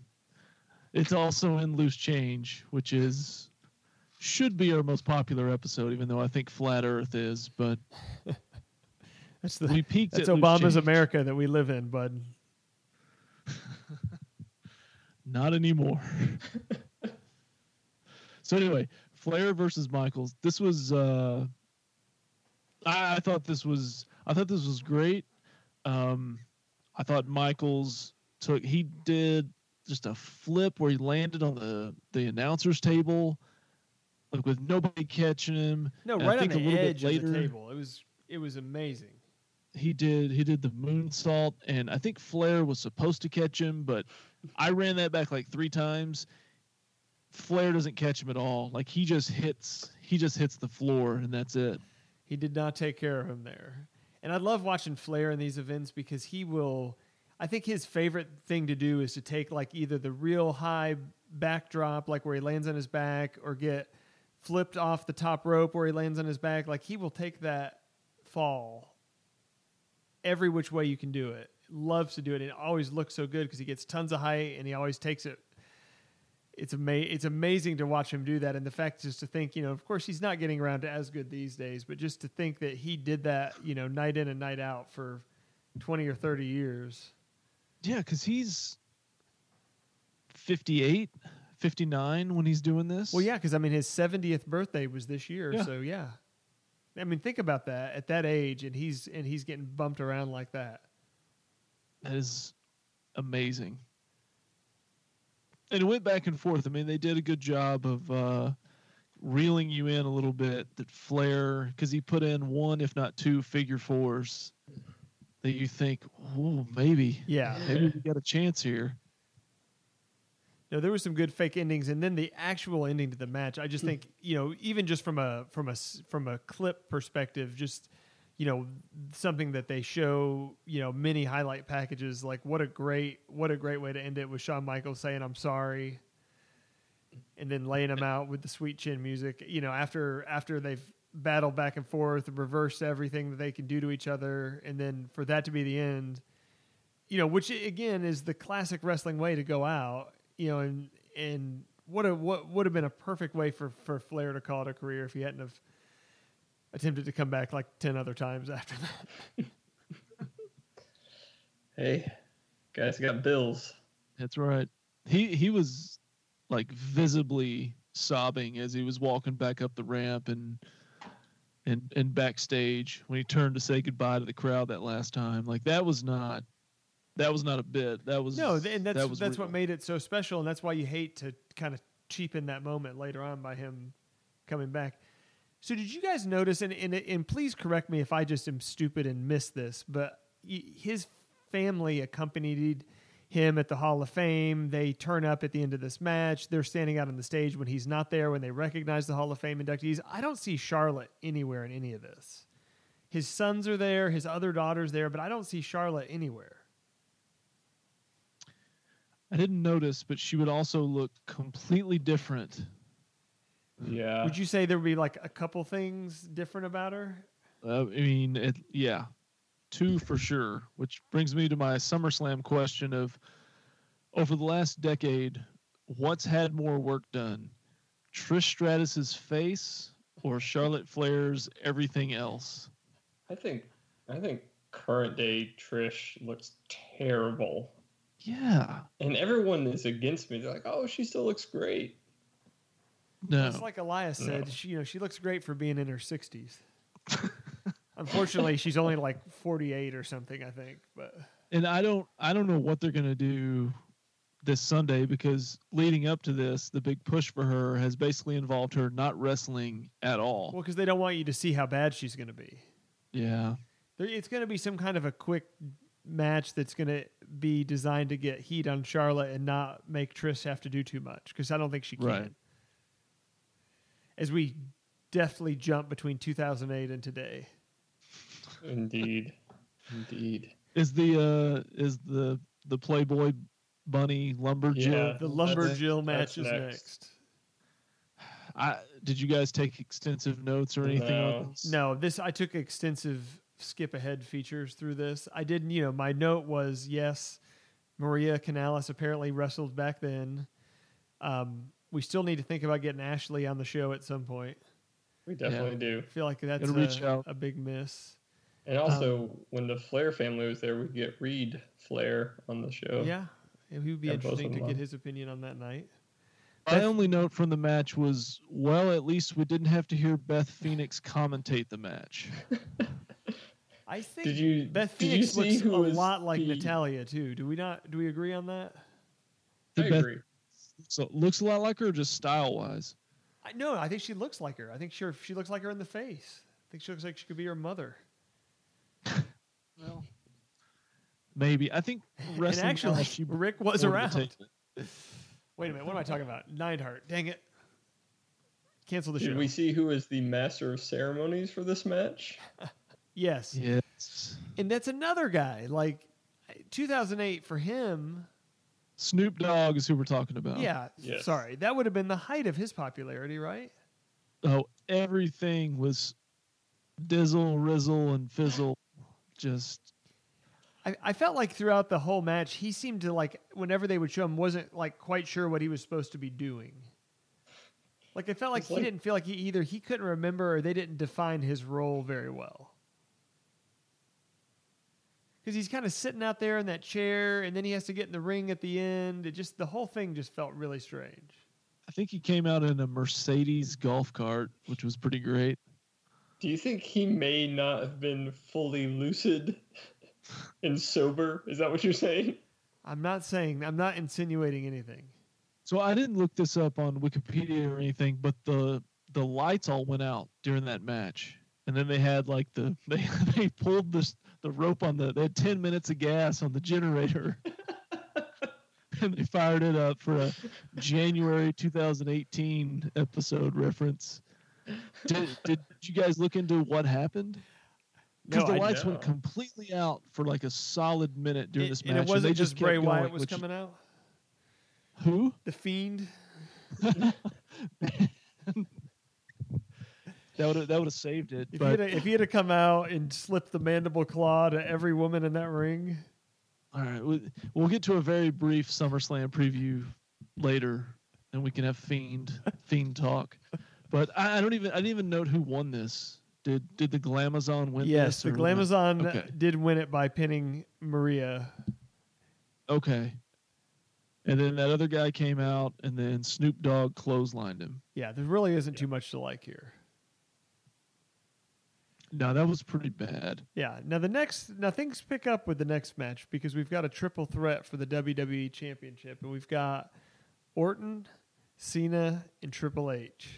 It's also in Loose Change, which is should be our most popular episode, even though I think Flat Earth is. But That's the we peaked. that's at Obama's. America that we live in, bud. Not anymore. so anyway, Flair versus Michaels. This was. uh I, I thought this was. I thought this was great. Um, I thought Michaels took. He did just a flip where he landed on the the announcers table, like with nobody catching him. No, And right on the edge of later- the table. It was it was amazing. he did he did the moonsault and I think Flair was supposed to catch him, but I ran that back like three times. Flair doesn't catch him at all. Like he just hits he just hits the floor and that's it. He did not take care of him there. And I love watching Flair in these events because he will. I think his favorite thing to do is to take like either the real high backdrop, like where he lands on his back, or get flipped off the top rope where he lands on his back. Like he will take that fall every which way you can do it. loves to do it, and it always looks so good because he gets tons of height and he always takes it. It's ama- It's amazing to watch him do that, and the fact just to think, you know, of course he's not getting around to as good these days, but just to think that he did that, you know, night in and night out for twenty or thirty years. Yeah, because he's 58, 59 when he's doing this. Well, yeah, because I mean his seventieth birthday was this year, Yeah. so yeah. I mean, think about that at that age, and he's and he's getting bumped around like that. That is amazing. And it went back and forth. I mean, they did a good job of uh, reeling you in a little bit. That Flair, because he put in one, if not two, figure fours that you think, oh, maybe, Yeah. maybe we got a chance here. No, there were some good fake endings, and then the actual ending to the match. I just hmm. think you know, even just from a from a from a clip perspective, just you know, something that they show, you know, many highlight packages. Like what a great what a great way to end it with Shawn Michaels saying I'm sorry, and then laying him out with the sweet chin music. You know, after after they've battled back and forth, reversed everything that they can do to each other, and then for that to be the end you know, which again is the classic wrestling way to go out, you know, and and what a what would have been a perfect way for for Flair to call it a career if he hadn't have attempted to come back like ten other times after that. Hey, guys got bills. That's right. He he was like visibly sobbing as he was walking back up the ramp and and and backstage when he turned to say goodbye to the crowd that last time. Like that was not that was not a bit. That was No, and that's that that's what made it so special, and that's why you hate to kind of cheapen that moment later on by him coming back. So did you guys notice? And and, and please correct me if I just am stupid and miss this, but his family accompanied him at the Hall of Fame. They turn up at the end of this match. They're standing out on the stage when he's not there. When they recognize the Hall of Fame inductees, I don't see Charlotte anywhere in any of this. His sons are there, his other daughters there, but I don't see Charlotte anywhere. I didn't notice, but she would also look completely different. Yeah. Would you say there would be like a couple things different about her? Uh, I mean, it, yeah, two for sure. Which brings me to my SummerSlam question of over the last decade, what's had more work done? Trish Stratus's face or Charlotte Flair's everything else? I think I think current day Trish looks terrible. Yeah. And everyone is against me. They're like, "Oh, she still looks great." No. It's like Elias said, No. she, you know, she looks great for being in her 60s. Unfortunately, she's only like 48 or something, I think. But and I don't I don't know what they're gonna do this Sunday because leading up to this, the big push for her has basically involved her not wrestling at all. well, because they don't want you to see how bad she's going to be. yeah. There, it's going to be some kind of a quick match that's going to be designed to get heat on Charlotte and not make Trish have to do too much because I don't think she can. Right. As we deftly jump between 2008 and today. Indeed. Indeed. Is the uh is the the Playboy Bunny Lumberjill? Yeah. The That's- Lumberjill match is next. next. I did you guys take extensive notes or anything No. No, this I took extensive skip ahead features through this. I didn't, you know, my note was yes, Maria Kanellis apparently wrestled back then. Um, we still need to think about getting Ashley on the show at some point. We definitely do. I feel like that's reach a, out. a big miss. And also, when the Flair family was there, we get Reid Flair on the show. Yeah, it would be Yeah, interesting to get his opinion on that night. My only note from the match was, well, at least we didn't have to hear Beth Phoenix commentate the match. I think Did you Beth did you Phoenix see looks who a lot like the- Natalya too. Do we not? Do we agree on that? The I Beth agree. so looks a lot like her, just style wise. I no, I think she looks like her. I think she she looks like her in the face. I think she looks like she could be her mother. Well, maybe I think And actually, she Rick was around. Wait a minute, what am I talking about? Neidhart. Dang it. Cancel the Did show. we see who is the master of ceremonies for this match? yes. Yes, And that's another guy. Like 2008 for him. Snoop Dogg is who we're talking about. Yeah. Yes. Sorry. That would have been the height of his popularity, right? Oh, everything was dizzle, rizzle, and fizzle. Just I I, I felt like throughout the whole match, he seemed to like whenever they would show him, wasn't like quite sure what he was supposed to be doing. Like I felt like It's he like- didn't feel like he either he couldn't remember or they didn't define his role very well. Because he's kind of sitting out there in that chair, and then he has to get in the ring at the end. It just the whole thing just felt really strange. I think he came out in a Mercedes golf cart, which was pretty great. Do you think he may not have been fully lucid and sober? Is that what you're saying? I'm not saying I'm not insinuating anything. So I didn't look this up on Wikipedia or anything, but the the lights all went out during that match, and then they had like the they they pulled the the rope on the they had ten minutes of gas on the generator, and they fired it up for a January 2018 episode reference. Did did you guys look into what happened? Because No, the lights went completely out for like a solid minute during It- this match, and it wasn't just kept Bray going, Wyatt was which- coming out. Who? The Fiend. That would have that would have saved it. If he, but had, if he had to come out and slip the mandible claw to every woman in that ring, all right, we, we'll get to a very brief SummerSlam preview later, and we can have fiend fiend talk. But I, I don't even I didn't even note who won this. Did did the Glamazon win? yes, this the Glamazon Okay. did win it by pinning Maria. Okay. And then that other guy came out, and then Snoop Dogg clotheslined him. Yeah, there really isn't too much to like here. No, that was pretty bad. Yeah. Now the next, now things pick up with the next match because we've got a triple threat for the WWE Championship, and we've got Orton, Cena, and Triple H.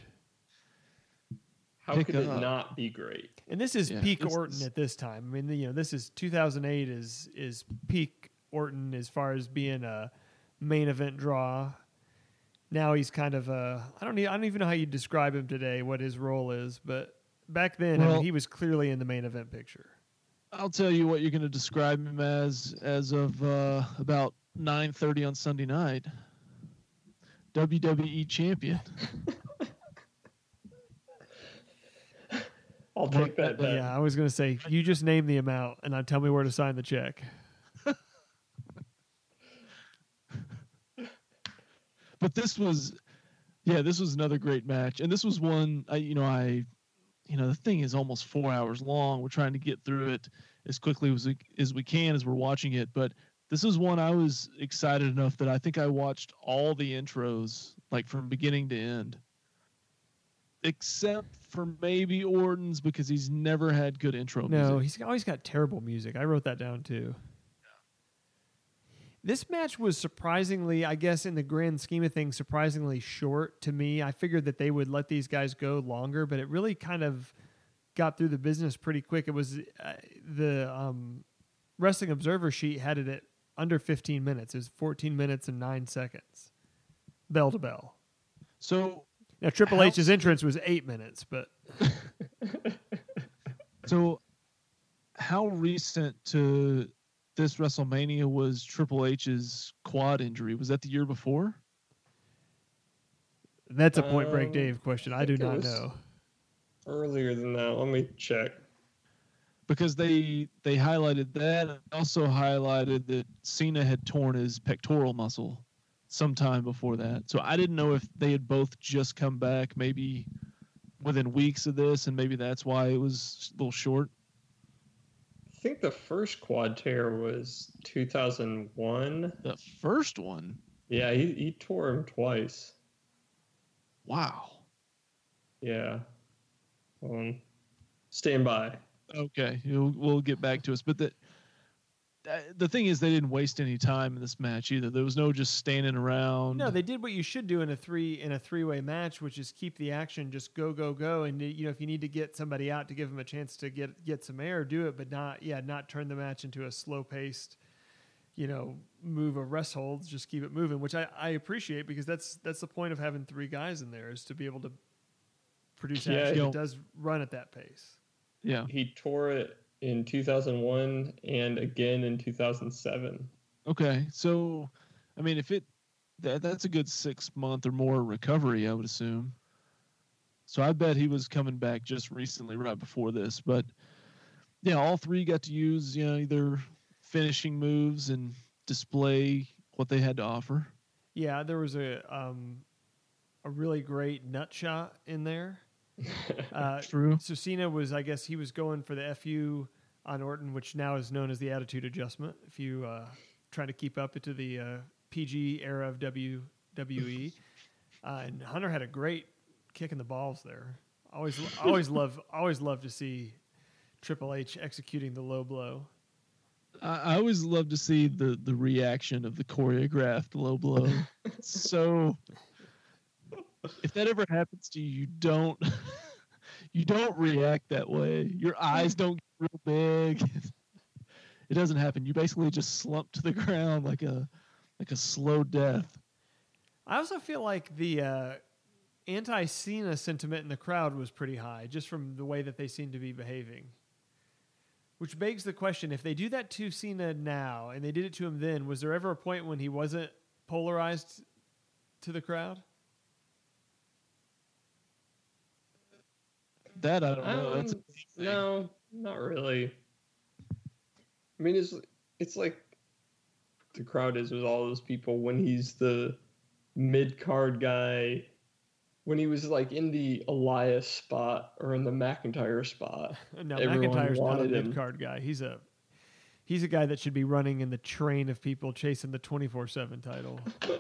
How Pick could it up. not be great? And this is Yeah, peak this Orton is- at this time. I mean, you know, this is 2008 is is peak Orton as far as being a main event draw. Now he's kind of a I don't need I don't even know how you describe him today, what his role is, but back then I mean, he was clearly in the main event picture. I'll tell you what you're going to describe him as as of uh, about 9:30 on Sunday night. WWE champion. I'll take that bet. yeah, I was going to say you just name the amount and I tell me where to sign the check. but this was yeah this was another great match and this was one i you know i you know the thing is almost four hours long we're trying to get through it as quickly as we, as we can as we're watching it but this is one i was excited enough that i think i watched all the intros like from beginning to end except for maybe orton's because he's never had good intro No, music. he's always got terrible music. I wrote that down too. This match was surprisingly, I guess, in the grand scheme of things, surprisingly short to me. I figured that they would let these guys go longer, but it really kind of got through the business pretty quick. It was uh, the um, Wrestling Observer sheet had it at under 15 minutes. It was 14 minutes and nine seconds, bell to bell. so Now Triple How- H's entrance was eight minutes, but So, how recent to this WrestleMania was Triple H's quad injury? Was that the year before? that's a Point Break Um, Dave question. I do not know. Earlier than that, let me check. Because they they highlighted that and also highlighted that Cena had torn his pectoral muscle sometime before that. So I didn't know if they had both just come back, maybe within weeks of this, and maybe that's why it was a little short. I think the first quad tear was 2001. The first one, Yeah, he, he tore him twice. wow. Yeah. Um, stand by. Okay, you'll, we'll get back to us. But the uh, Uh, the thing is, they didn't waste any time in this match either. There was no just standing around. No, they did what you should do in a three in a three way match, which is keep the action, just go go go, and you know if you need to get somebody out to give them a chance to get get some air, do it, but not yeah, not turn the match into a slow paced, you know, move of rest holds. Just keep it moving, which I, I appreciate because that's that's the point of having three guys in there is to be able to produce Yeah, action you that does run at that pace. yeah. He tore it in 2001 and again in 2007. Okay, so I mean, if it that that's a good six month or more recovery, I would assume. So I bet he was coming back just recently, right before this. But yeah, all three got to use you know either finishing moves and display what they had to offer. Yeah, there was a um, a really great nut shot in there. Uh, True. so Cena was, I guess, he was going for the FU on Orton, which now is known as the attitude adjustment. If you uh, trying to keep up to the uh, PG era of WWE, uh, and Hunter had a great kick in the balls there. Always, always love, always love to see Triple H executing the low blow. I, I always love to see the the reaction of the choreographed low blow. so if that ever happens to you, you don't you don't react that way. Your eyes don't get real big. It doesn't happen. You basically just slump to the ground like a like a slow death. I also feel like the uh, anti Cena sentiment in the crowd was pretty high, just from the way that they seem to be behaving. Which begs the question: If they do that to Cena now, and they did it to him then, was there ever a point when he wasn't polarized to the crowd? That I don't know. That's Um, no, not really. I mean, it's it's like the crowd is with all those people when he's the mid card guy, when he was like in the Elias spot or in the McIntyre spot. No, McIntyre's not a mid card guy. He's a he's a guy that should be running in the train of people chasing the twenty four seven title.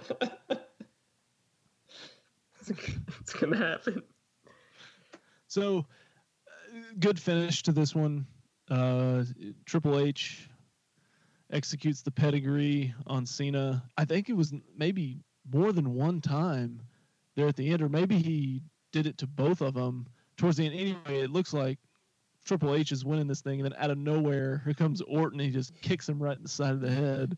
it's gonna happen. So, uh, good finish to this one. Uh, Triple H executes the pedigree on Cena. I think it was maybe more than one time there at the end, or maybe he did it to both of them towards the end. Anyway, it looks like Triple H is winning this thing, and then out of nowhere, here comes Orton. And he just kicks him right in the side of the head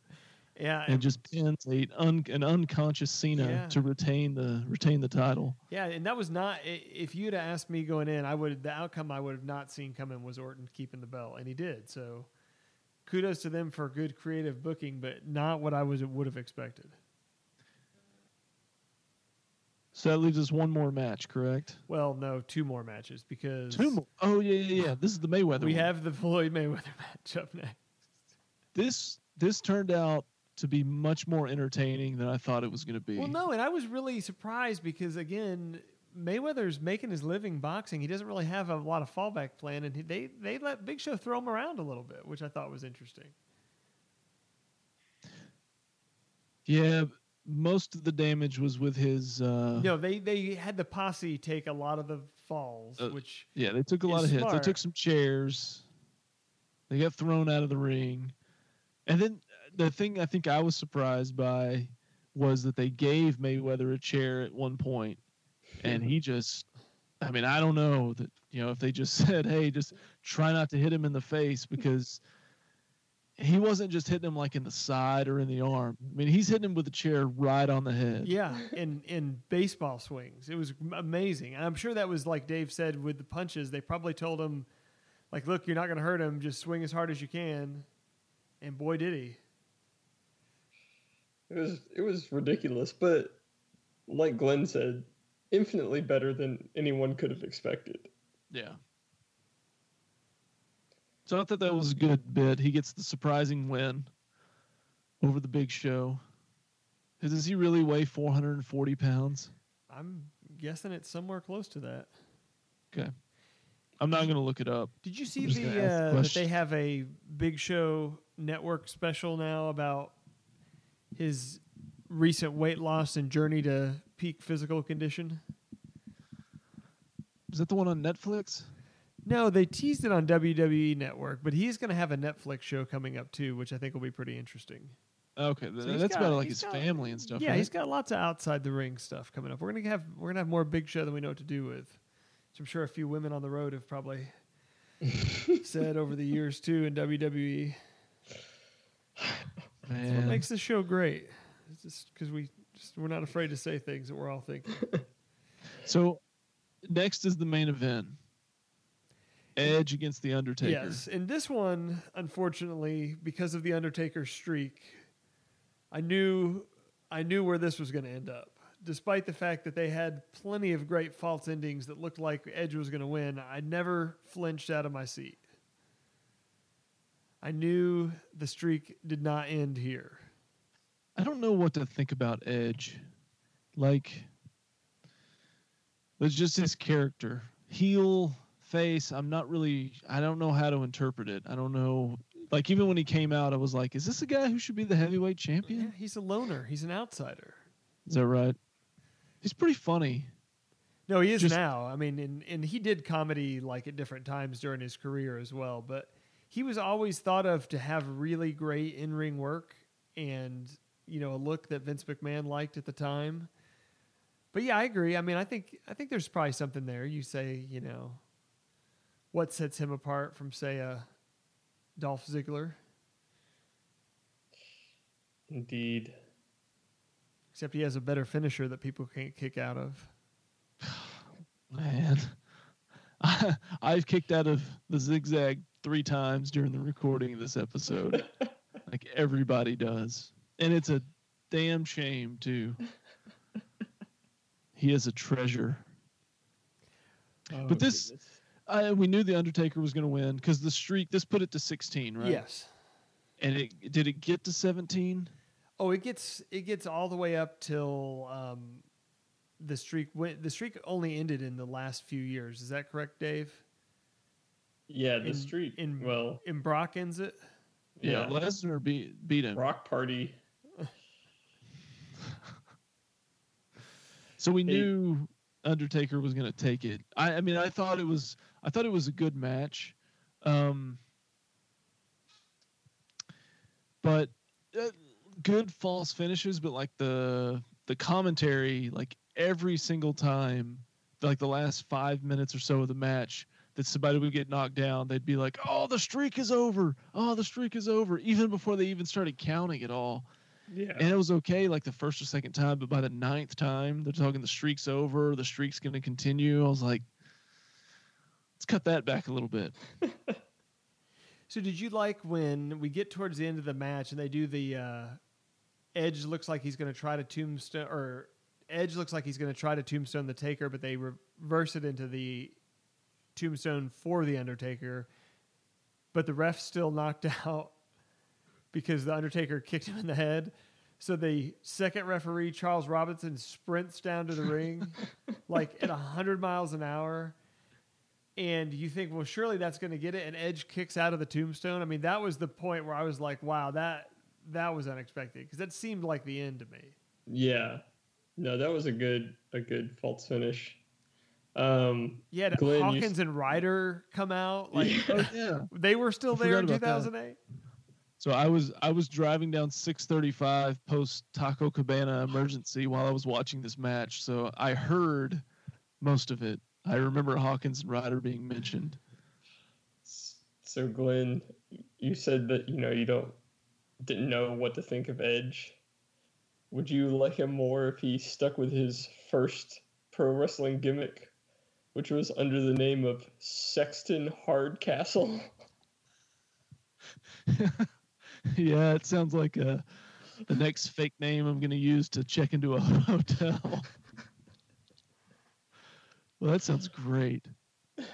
Yeah, and just pins a un, an unconscious Cena Yeah. to retain the retain the title. Yeah, and that was not. If you'd have asked me going in, I would. The outcome I would have not seen coming was Orton keeping the belt, and he did. So, kudos to them for good creative booking, but not what I was would have expected. So that leaves us one more match, correct? Well, no, two more matches because Two more. Oh yeah, yeah, yeah. This is the Mayweather. we one. have the Floyd Mayweather match up next. this. This turned out to be much more entertaining than I thought it was going to be. Well, no, and I was really surprised because again, Mayweather's making his living boxing. He doesn't really have a lot of fallback plan, and he, they they let Big Show throw him around a little bit, which I thought was interesting. Yeah, most of the damage was with his. Uh, No, they they had the posse take a lot of the falls, Uh, which Yeah, they took a lot of hits. They took some chairs. They got thrown out of the ring, and then the thing I think I was surprised by was that they gave Mayweather a chair at one point, and he just. I mean, I don't know that you know if they just said, "Hey, just try not to hit him in the face," because he wasn't just hitting him like in the side or in the arm. I mean, he's hitting him with a chair right on the head. yeah, in in baseball swings, it was amazing. And I'm sure that was like Dave said with the punches. They probably told him, like, look, you're not going to hurt him. Just swing as hard as you can. And boy, did he! It was it was ridiculous, but like Glenn said, infinitely better than anyone could have expected. Yeah. So I thought that was a good bit. He gets the surprising win over the big show. Does he really weigh 440 pounds? I'm guessing it's somewhere close to that. Okay. I'm not going to look it up. Did you see the gonna the uh, that they have a Big Show network special now about his recent weight loss and journey to peak physical condition? Is that the one on Netflix? No, they teased it on WWE Network, but he's going to have a Netflix show coming up too, which I think will be pretty interesting. Okay, th- So he's that's got- about like his got- family and stuff. yeah, right? he's got lots of outside the ring stuff coming up. We're gonna have we're gonna have more Big Show than we know what to do with. Which I'm sure a few women on the road have probably said over the years too in WWE. What makes this show great? It's just because we just we're not afraid to say things that we're all thinking. So next is the main event. Edge against the Undertaker. Yes, and this one, unfortunately, because of the Undertaker streak, I knew I knew where this was going to end up. Despite the fact that they had plenty of great false endings that looked like Edge was going to win, I never flinched out of my seat. I knew the streak did not end here. I don't know what to think about Edge. Like, it's just his character. Heel, face, I'm not really, I don't know how to interpret it. I don't know. Like, even when he came out, I was like, is this a guy who should be the heavyweight champion? Yeah, he's a loner. He's an outsider. Is that right? He's pretty funny. No, he is Just- now. I mean, and, and he did comedy like at different times during his career as well. But he was always thought of to have really great in ring work and you know a look that Vince McMahon liked at the time. But yeah, I agree. I mean, I think I think there's probably something there. You say, you know, what sets him apart from say a Dolph Ziggler? Indeed. Except he has a better finisher that people can't kick out of. Man, I've kicked out of the zigzag three times during the recording of this episode. like everybody does. And it's a damn shame, too. He is a treasure. Oh, But this- goodness. I, we knew the Undertaker was going to win because the streak. This put it to sixteen, right? Yes. And it did it get to seventeen? Oh, it gets it gets all the way up till um, the streak. Went, the streak only ended in the last few years. Is that correct, Dave? Yeah, the in- street. in- well, in Brock ends it. Yeah, yeah. Lesnar beat beat him. Rock Party. So we Hey. knew Undertaker was going to take it. I, I mean, I thought it was, I thought it was a good match, um, but uh, good false finishes. But like the the commentary, like every single time, like the last five minutes or so of the match, that somebody would get knocked down, they'd be like, "Oh, the streak is over! Oh, the streak is over!" Even before they even started counting at all Yeah. and it was okay like the first or second time but by the ninth time they're talking the streak's over the streak's going to continue i was like let's cut that back a little bit So did you like when we get towards the end of the match and they do the uh, Edge looks like he's going to try to tombstone or Edge looks like he's going to try to tombstone the Taker, but they reverse it into the tombstone for the Undertaker, but the ref still knocked out because the Undertaker kicked him in the head. So the second referee Charles Robinson sprints down to the ring like at hundred miles an hour and you think, well, surely that's going to get it, and Edge kicks out of the tombstone. I mean, that was the point where I was like, wow, that that was unexpected because that seemed like the end to me. Yeah. No, that was a good a good false finish. Um You had Glenn, you Hawkins and Ryder come out, like Yeah. yeah they were still I there in forgot about that. 2008. so i was i was driving down 635 post taco cabana emergency while i was watching this match so i heard most of it i remember hawkins and ryder being mentioned so Glenn, you said that you know you don't didn't know what to think of Edge. Would you like him more if he stuck with his first pro wrestling gimmick, which was under the name of Sexton Hardcastle? yeah it sounds like uh the next fake name i'm going to use to check into a hotel well that sounds great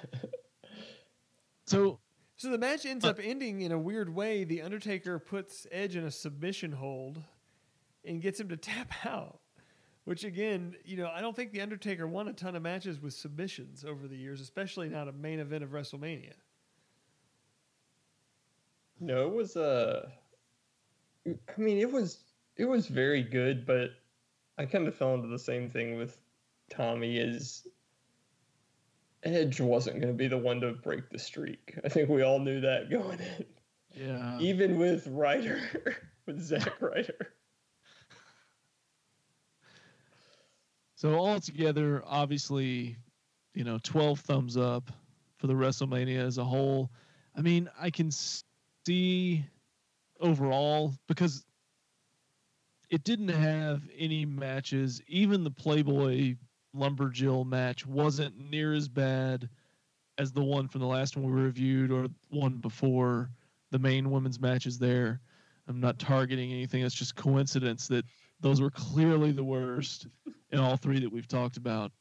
so So the match ends Uh, up ending in a weird way. The Undertaker puts Edge in a submission hold and gets him to tap out. Which again, you know, I don't think the Undertaker won a ton of matches with submissions over the years, especially not a main event of WrestleMania. No, it was uh I mean it was it was very good, but I kind of fell into the same thing with Tommy is Edge wasn't going to be the one to break the streak. I think we all knew that going in. yeah Even with Ryder, with Zack Ryder. So altogether, obviously, you know, 12 thumbs up for the WrestleMania as a whole. I mean, I can see overall because it didn't have any matches. Even the Playboy Lumberjill match wasn't near as bad as the one from the last one we reviewed or one before the main women's matches there. I'm not targeting anything. It's just coincidence that those were clearly the worst in all three that we've talked about.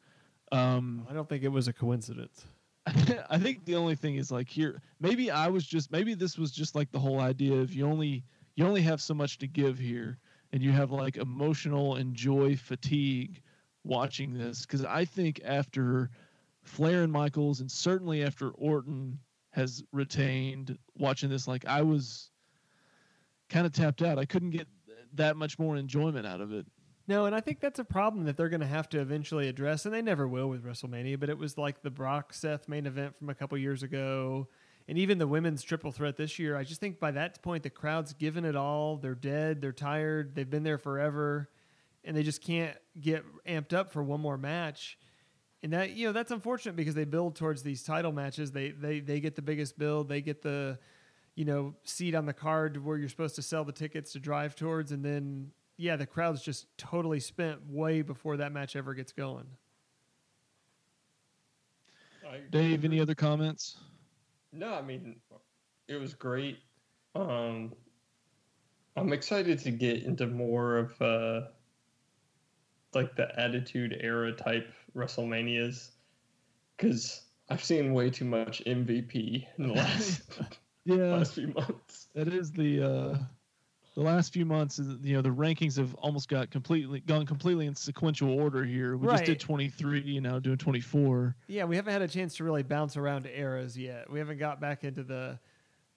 Um, I don't think it was a coincidence. I think the only thing is like here, maybe I was just maybe this was just like the whole idea of you only you only have so much to give here, and you have like emotional and joy fatigue watching this because I think after Flair and Michaels, and certainly after Orton has retained, watching this like I was kind of tapped out. I couldn't get that much more enjoyment out of it. No, and I think that's a problem that they're going to have to eventually address, and they never will with WrestleMania. But it was like the Brock Seth main event from a couple years ago, and even the women's triple threat this year. I just think by that point the crowd's given it all. They're dead. They're tired. They've been there forever, and they just can't get amped up for one more match. And that you know that's unfortunate because they build towards these title matches. They they they get the biggest build. They get the you know seat on the card where you're supposed to sell the tickets to drive towards, and then yeah, the crowd's just totally spent way before that match ever gets going. Dave, any other comments? No, I mean, it was great. Um, I'm excited to get into more of uh, like the Attitude Era type WrestleManias because I've seen way too much MVP in the last yeah last few months. That is the uh, the last few months. You know, the rankings have almost got completely gone completely in sequential order here. We just did 23, you know, doing 24. Yeah, we haven't had a chance to really bounce around to eras yet. We haven't got back into the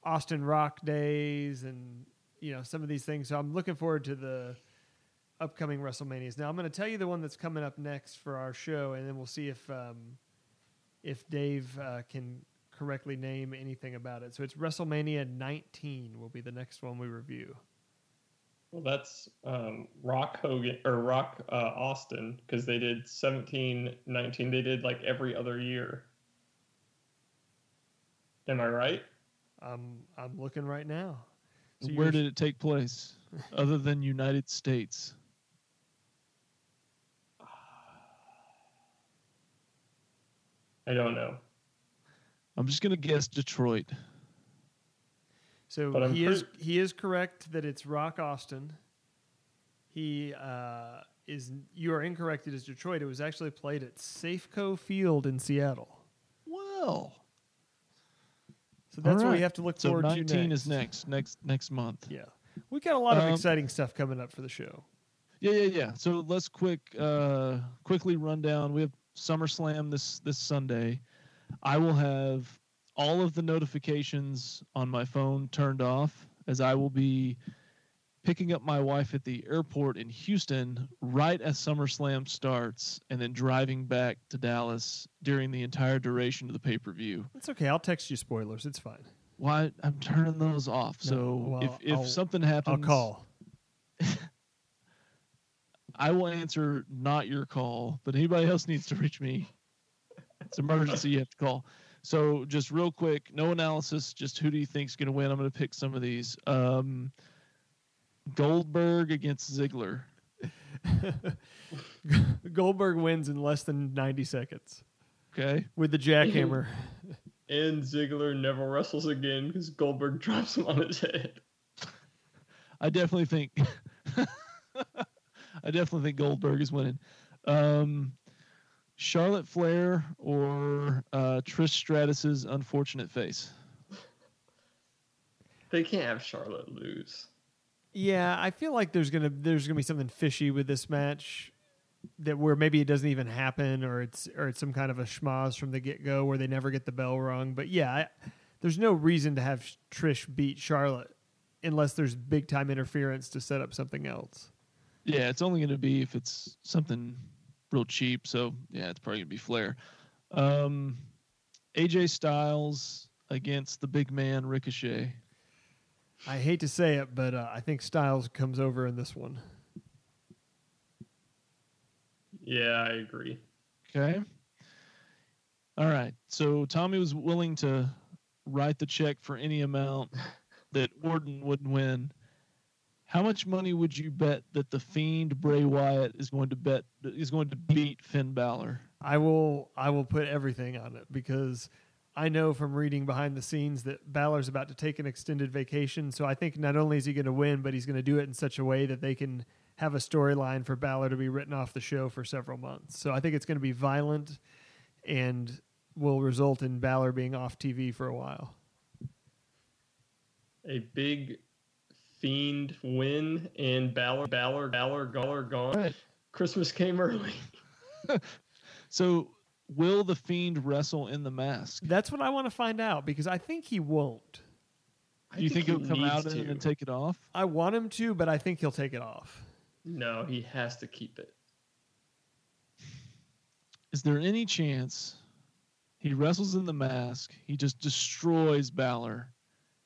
Austin Rock days and you know some of these things. So I'm looking forward to the upcoming WrestleManias. Now I'm going to tell you the one that's coming up next for our show, and then we'll see if um, if Dave uh, can correctly name anything about it. So it's WrestleMania 19 will be the next one we review. Well, that's um, Rock Hogan or Rock uh, Austin because they did 17, 19. They did like every other year. Am I right? I'm I'm looking right now. So Where did it take place, other than United States? I don't know. I'm just gonna guess Detroit. So he is he is correct that it's Rock Austin. He uh, is you are incorrect. It is Detroit. It was actually played at Safeco Field in Seattle. Well, So that's what we have to look so forward 19 to next. is next next next month. Yeah, we got a lot of Um, exciting stuff coming up for the show. Yeah, yeah, yeah. So let's quick uh quickly run down. We have SummerSlam this this Sunday. I will have all of the notifications on my phone turned off as I will be picking up my wife at the airport in Houston right as SummerSlam starts and then driving back to Dallas during the entire duration of the pay-per-view. It's okay. I'll text you spoilers. It's fine. Why I'm turning those off. No, so well, if if I'll- something happens, I'll call. I will answer not your call, but anybody else needs to reach me. It's emergency. You have to call. So just real quick, no analysis. Just who do you think is going to win? I'm going to pick some of these. Um, Goldberg against Ziggler. Goldberg wins in less than ninety seconds Okay. with the jackhammer. And Ziggler never wrestles again because Goldberg drops him on his head. I definitely think. I definitely think Goldberg is winning. Um, Charlotte Flair or uh, Trish Stratus's unfortunate face. They can't have Charlotte lose. Yeah, I feel like there's gonna there's gonna be something fishy with this match that where maybe it doesn't even happen or it's or it's some kind of a schmoz from the get go where they never get the bell rung. But yeah, I, there's no reason to have Trish beat Charlotte unless there's big time interference to set up something else. Yeah, it's only going to be if it's something real cheap. So yeah, it's probably going to be Flair. Um, AJ Styles against the big man Ricochet. I hate to say it, but uh, I think Styles comes over in this one. Yeah, I agree. Okay. All right. So Tommy was willing to write the check for any amount that Orton would win. How much money would you bet that the Fiend Bray Wyatt is going to bet is going to beat Finn Balor? I will I will put everything on it because I know from reading behind the scenes that Balor's about to take an extended vacation. So I think not only is he going to win, but he's going to do it in such a way that they can have a storyline for Balor to be written off the show for several months. So I think it's going to be violent and will result in Balor being off TV for a while. A big Fiend win and Balor, Balor, Balor, Balor gone. Right. Christmas came early. So, will the Fiend wrestle in the mask? That's what I want to find out because I think he won't. Do you think, he he'll come out and to. then take it off? I want him to, but I think he'll take it off. No, he has to keep it. Is there any chance he wrestles in the mask, he just destroys Balor,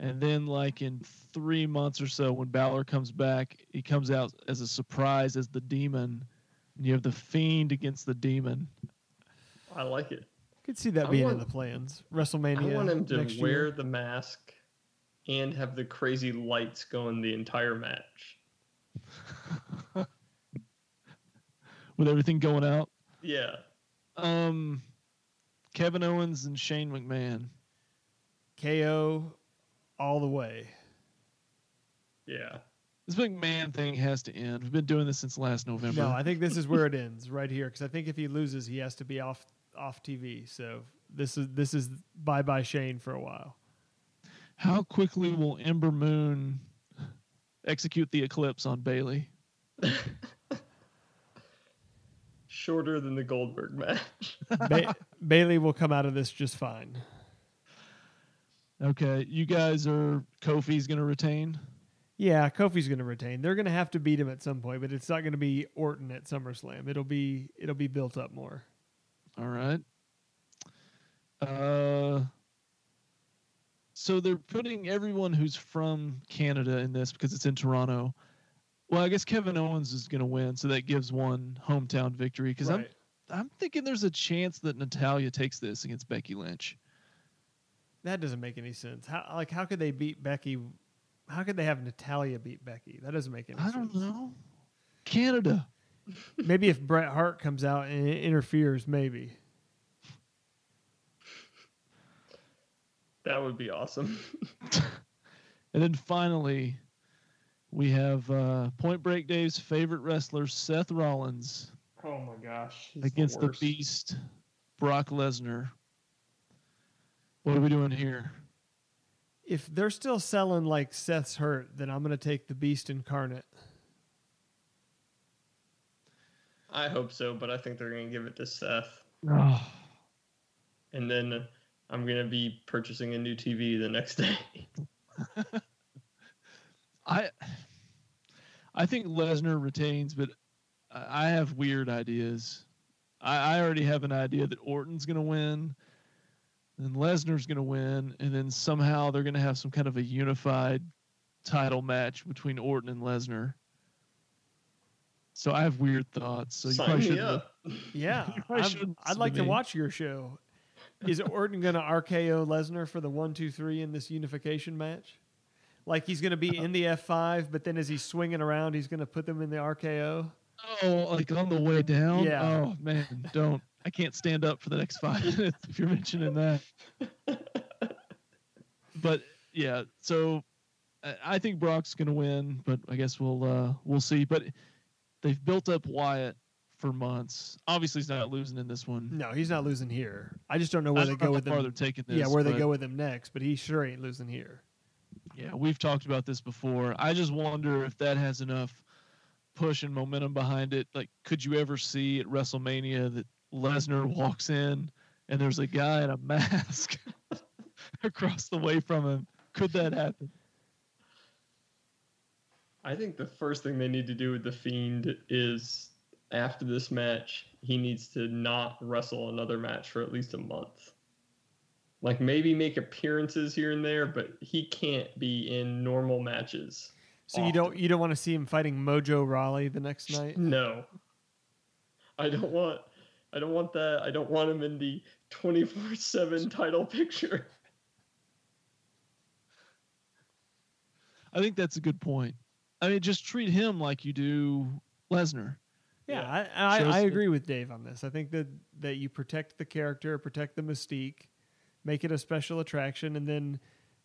and then like in three months or so, when Balor comes back, he comes out as a surprise as the demon, and you have the Fiend against the demon. I like it. I could see that I being in the plans. WrestleMania. I want him to next wear year. the mask and have the crazy lights going the entire match. with everything going out. Yeah. Um, Kevin Owens and Shane McMahon. KO all the way. Yeah. This McMahon thing has to end. We've been doing this since last November. No, I think this is where it ends right here because I think if he loses, he has to be off off TV. So this is this is bye bye Shane for a while. How quickly will Ember Moon execute the eclipse on Bayley? Shorter than the Goldberg match. Ba- Bayley will come out of this just fine. Okay, you guys are Kofi's going to retain. Yeah, Kofi's going to retain. They're going to have to beat him at some point, but it's not going to be Orton at SummerSlam. It'll be it'll be built up more. All right. Uh, so they're putting everyone who's from Canada in this because it's in Toronto. Well, I guess Kevin Owens is going to win, so that gives one hometown victory. Because Right. I'm I'm thinking there's a chance that Natalya takes this against Becky Lynch. That doesn't make any sense. How like how could they beat Becky? How could they have Natalya beat Becky? That doesn't make any I sense. don't know. Canada. Maybe if Bret Hart comes out and interferes, maybe. That would be awesome. And then finally, we have uh, Point Break Dave's favorite wrestler, Seth Rollins, oh my gosh. against the, worst. Beast, Brock Lesnar. What are we doing here? If they're still selling like Seth's hurt, then I'm going to take the Beast incarnate. I hope so, but I think they're going to give it to Seth. Oh, And then I'm going to be purchasing a new TV the next day. I, I think Lesnar retains, but I I have weird ideas. I, I already have an idea that Orton's going to win, then Lesnar's going to win, and then somehow they're going to have some kind of a unified title match between Orton and Lesnar. So I have weird thoughts. So you Sign probably me should up. Yeah, probably I'm- shouldn't I'd like to submit. watch your show. Is Orton going to RKO Lesnar for the one, two, three in this unification match? Like he's going to be in the F5, but then as he's swinging around, he's going to put them in the RKO. Oh, like on the way down? Yeah. Oh man, don't. I can't stand up for the next five minutes if you're mentioning that. but yeah, so I- I think Brock's gonna win, but I guess we'll uh we'll see. But they've built up Wyatt for months. Obviously, he's not losing in this one. No, he's not losing here. I just don't know where I they don't go know with how far him. they're taking this. yeah, where they go with him next, but he sure ain't losing here. Yeah, we've talked about this before. I just wonder if that has enough push and momentum behind it. Like, could you ever see at WrestleMania that Lesnar walks in and there's a guy in a mask across the way from him? Could that happen? I think the first thing they need to do with the Fiend is after this match, he needs to not wrestle another match for at least a month. Like maybe make appearances here and there, but he can't be in normal matches. So you don't you don't want to see him fighting Mojo Rawley the next night? No. I don't want I don't want that. I don't want him in the 24/7 title picture. I think that's a good point. I mean, just treat him like you do Lesnar. Yeah, Yeah. I, I, I agree with Dave on this. I think that that you protect the character, protect the mystique, make it a special attraction, and then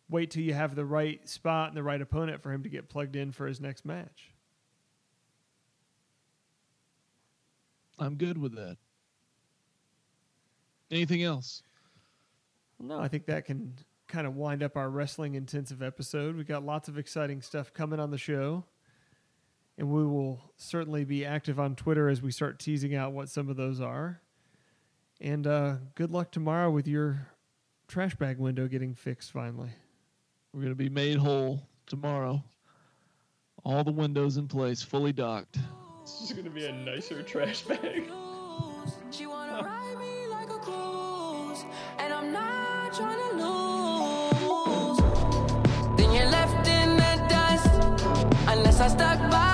wait till you have the right spot and the right opponent for him to get plugged in for his next match. I'm good with that. Anything else? No, I think that can kind of wind up our wrestling intensive episode. We got lots of exciting stuff coming on the show. And we will certainly be active on Twitter as we start teasing out what some of those are. And uh, good luck tomorrow with your trash bag window getting fixed finally. We're going to be made whole tomorrow. All the windows in place, fully docked. This is going to be a nicer trash bag. stuck by